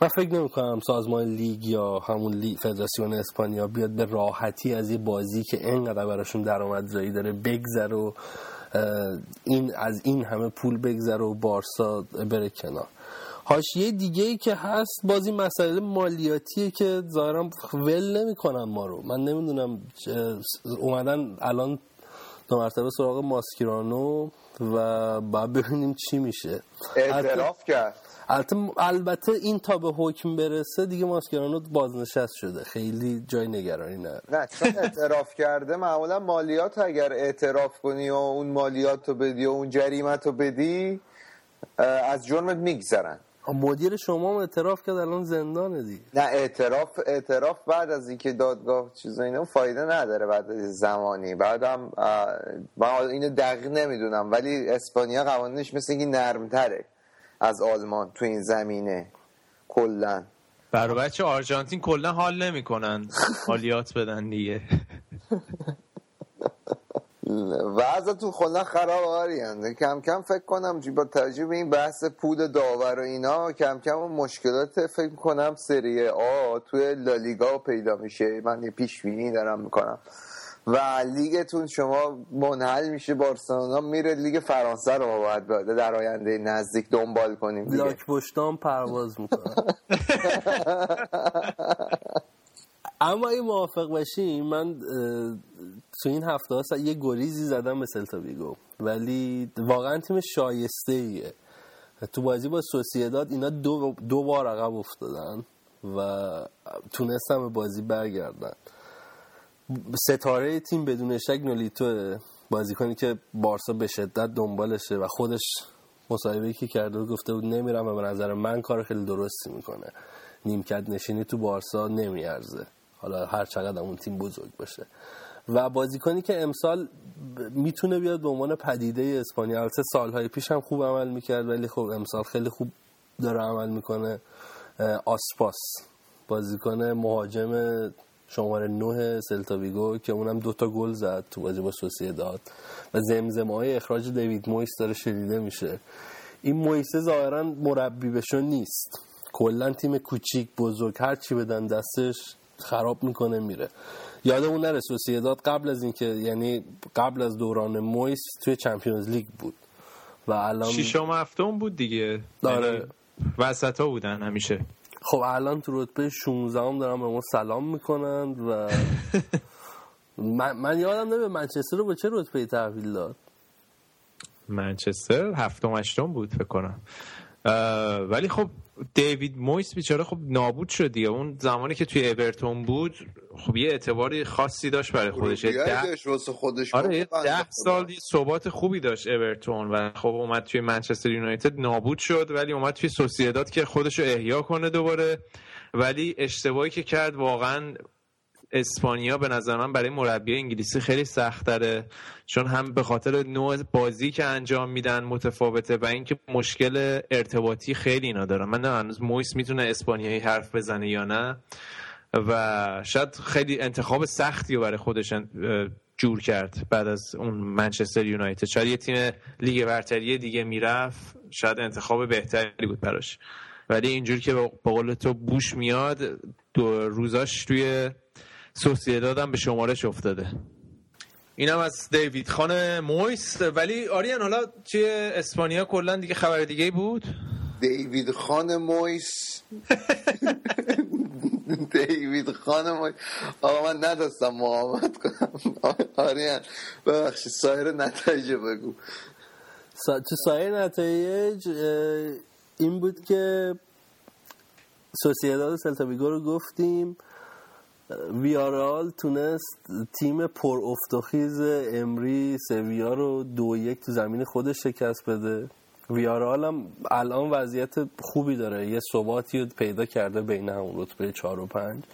G: من فکر نمی کنم سازمان لیگ یا همون لیگ فدراسیون اسپانیا بیاد به راحتی از یه بازی که اینقدر براشون درآمدزایی داره بگذر و این از این همه پول بگذره و بارسا بره کنار. حاشیه دیگه ای که هست بازی مسئله مالیاتیه که ظاهرا ول نمی‌کنن ما رو. من نمی‌دونم اومدن الان دو مرتبه سراغ ماسکیرانو و باید ببینیم چی میشه.
F: اعتراف کرد.
G: البته این تا به حکم برسه دیگه ماسکرانو بازنشست شده. خیلی جای نگرانی نداره.
F: نه چون اعتراف کرده معمولا مالیات اگر اعتراف کنی و اون مالیات رو بدی و اون جریمت رو بدی از جرمت میگذرن.
G: مدیر شما هم اعتراف کرد الان زندانه دیگه.
F: نه اعتراف اعتراف بعد از اینکه دادگاه چیزا اینا فایده نداره بعد از زمانی. بعدم من اینو دقیق نمی‌دونم ولی اسپانیا قوانینش مثل اینکه نرمتره. از آلمان تو این زمینه. کلا.
D: برای بچه آرژانتین کلا حال نمی‌کنن. مالیات بدن دیگه. [laughs]
F: وضعتون کلا خراب آریان کم کم فکر کنم با توجه به این بحث پود داور و اینا کم کم مشکلات فکر کنم سری آ توی لالیگا پیدا میشه. من یه پیش بینی دارم می‌کنم. و لیگتون شما منحل میشه بارسلونا میره لیگ فرانسه رو باید باید در آینده نزدیک دنبال کنیم.
G: لاک پشتام پرواز می‌کنم [laughs] اما این موافق باشیم من تو این هفته ها یه گریزی زدم به سلتا ویگو. ولی واقعا تیم شایسته ایه تو بازی با سوسیداد اینا دو, دو بار عقب افتادن و تونستم به بازی برگردن. ستاره تیم بدون شک نولیتو بازیکنی که بارسا به شدت دنبالشه و خودش مصاحبه‌ای که کرده بود گفته بود نمیرم و به نظر من کار خیلی درستی می‌کنه. نیمکت نشینی تو بارسا نمیارزه. حالا هر چقدر اون تیم بزرگ باشه. و بازیکنی که امسال می‌تونه بیاد به عنوان پدیده اسپانیا البته سالهای پیش هم خوب عمل می‌کرد ولی خب امسال خیلی خوب داره عمل می‌کنه. آسپاس بازیکن مهاجم شماره 9 سلتاویگو که اونم دوتا گل زد تو بازی با داد. و زمزمه های اخراج دیوید مویس داره شنیده میشه. این مویسه ظاهرا مربی بشون نیست. کلا تیم کوچیک بزرگ هر چی بدن دستش خراب می‌کنه میره. یادمون نره سوسیداد قبل از اینکه یعنی قبل از دوران مویس توی چمپیونز لیگ بود. و الان
D: شیشم هفتم بود دیگه.
G: داره.
D: یعنی وسط ها بودن همیشه.
G: خب الان تو رتبه 16 هم دارن به ما سلام می‌کنن و [laughs] من, من یادم نمیاد منچستر رو به چه رتبه تحویل داد؟
D: منچستر هفتم هشتم بود فکر کنم. ولی خب دیوید مویس بیچاره خب نابود شد دیگه. اون زمانی که توی اورتون بود خب یه اعتباری خاصی داشت برای خودش. ده-
F: خودش
D: آره. ده سال یه ثبات خوبی داشت اورتون و خب اومد توی منچستر یونایتد نابود شد ولی اومد توی سوسیداد که خودش رو احیا کنه دوباره. ولی اشتباهی که کرد واقعا اسپانیا به نظر من برای مربی انگلیسی خیلی سخت داره چون هم به خاطر نوع بازی که انجام میدن متفاوته و اینکه مشکل ارتباطی خیلی اینا دارن. من هنوز مویس می‌تونه اسپانیایی حرف بزنه یا نه؟ و شاید خیلی انتخاب سختی رو برای خودش جور کرد بعد از اون منچستر یونایتد. شاید یه تیم لیگ برتری دیگه می‌رفت شاید انتخاب بهتری بود براش. ولی اینجور که به قول تو بوش میاد دو روزاش توی سوسیداد هم به شمارش افتاده. اینم از دیوید خان مویس. ولی آریان حالا توی اسپانیا کلا دیگه خبر دیگه ای بود؟
F: دیوید خان مویس. دیوید خان مویس. آقا من ندستم مقاومت کنم. آریان ببخشید سایر نتایج بگو.
G: سا... تو سایر نتایج این بود که سوسیداد سلتاویگو رو گفتیم. ویارال تونست تیم پر افتخیز امری سویا رو دو یک تو زمین خودش شکست بده. ویارال هم الان وضعیت خوبی داره. یه ثباتی رو پیدا کرده بین همون رتبه چهار و پنج.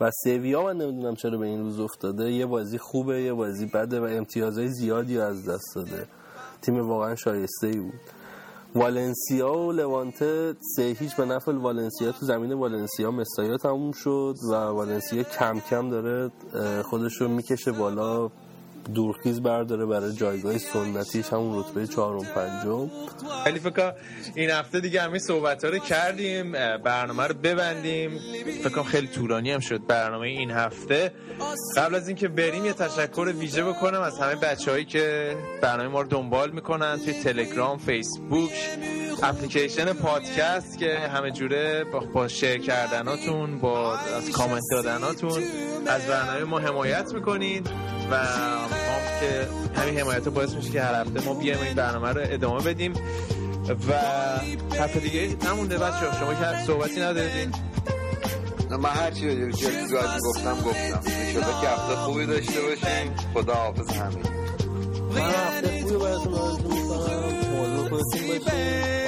G: و سویا من نمی‌دونم چرا به این روز افتاده. یه بازی خوبه یه بازی بده و امتیازهای زیادی از دست داده. تیم واقعا شایسته ای بود. والنسیا و لوانته سه هیچ به نفع والنسیا تو زمین والنسیا مستایا تموم شد و والنسیا کم کم داره خودش رو می‌کشه بالا. دورخیز برداره برای جایگاه سنتیش همون رتبه چهارم پنجم.
D: خیلی فکر این هفته دیگه همه صحبت ها رو کردیم برنامه رو ببندیم. فکر خیلی طولانی هم شد برنامه این هفته. قبل از اینکه بریم یه تشکر ویژه بکنم از همه بچه هایی که برنامه ما رو دنبال می‌کنن توی تلگرام فیسبوک اپلیکیشن پادکست که همه جوره با شیر کردناتون با از کامنت دادناتون. از برنامه ما حمایت می‌کنید. و ما که همین حمایت رو باعث میشه که هر هفته ما بیایم این برنامه رو ادامه بدیم. و هفته دیگه نمونده بچه شما که صحبتی ندارید.
F: نه، من هر چی رو جلوی گفتم گفتم. انشالله که هفته خوبی داشته باشیم خدا حافظ همین
G: من هفته خوبی براتون آرزو می‌کنم موضوع خودتون باشین.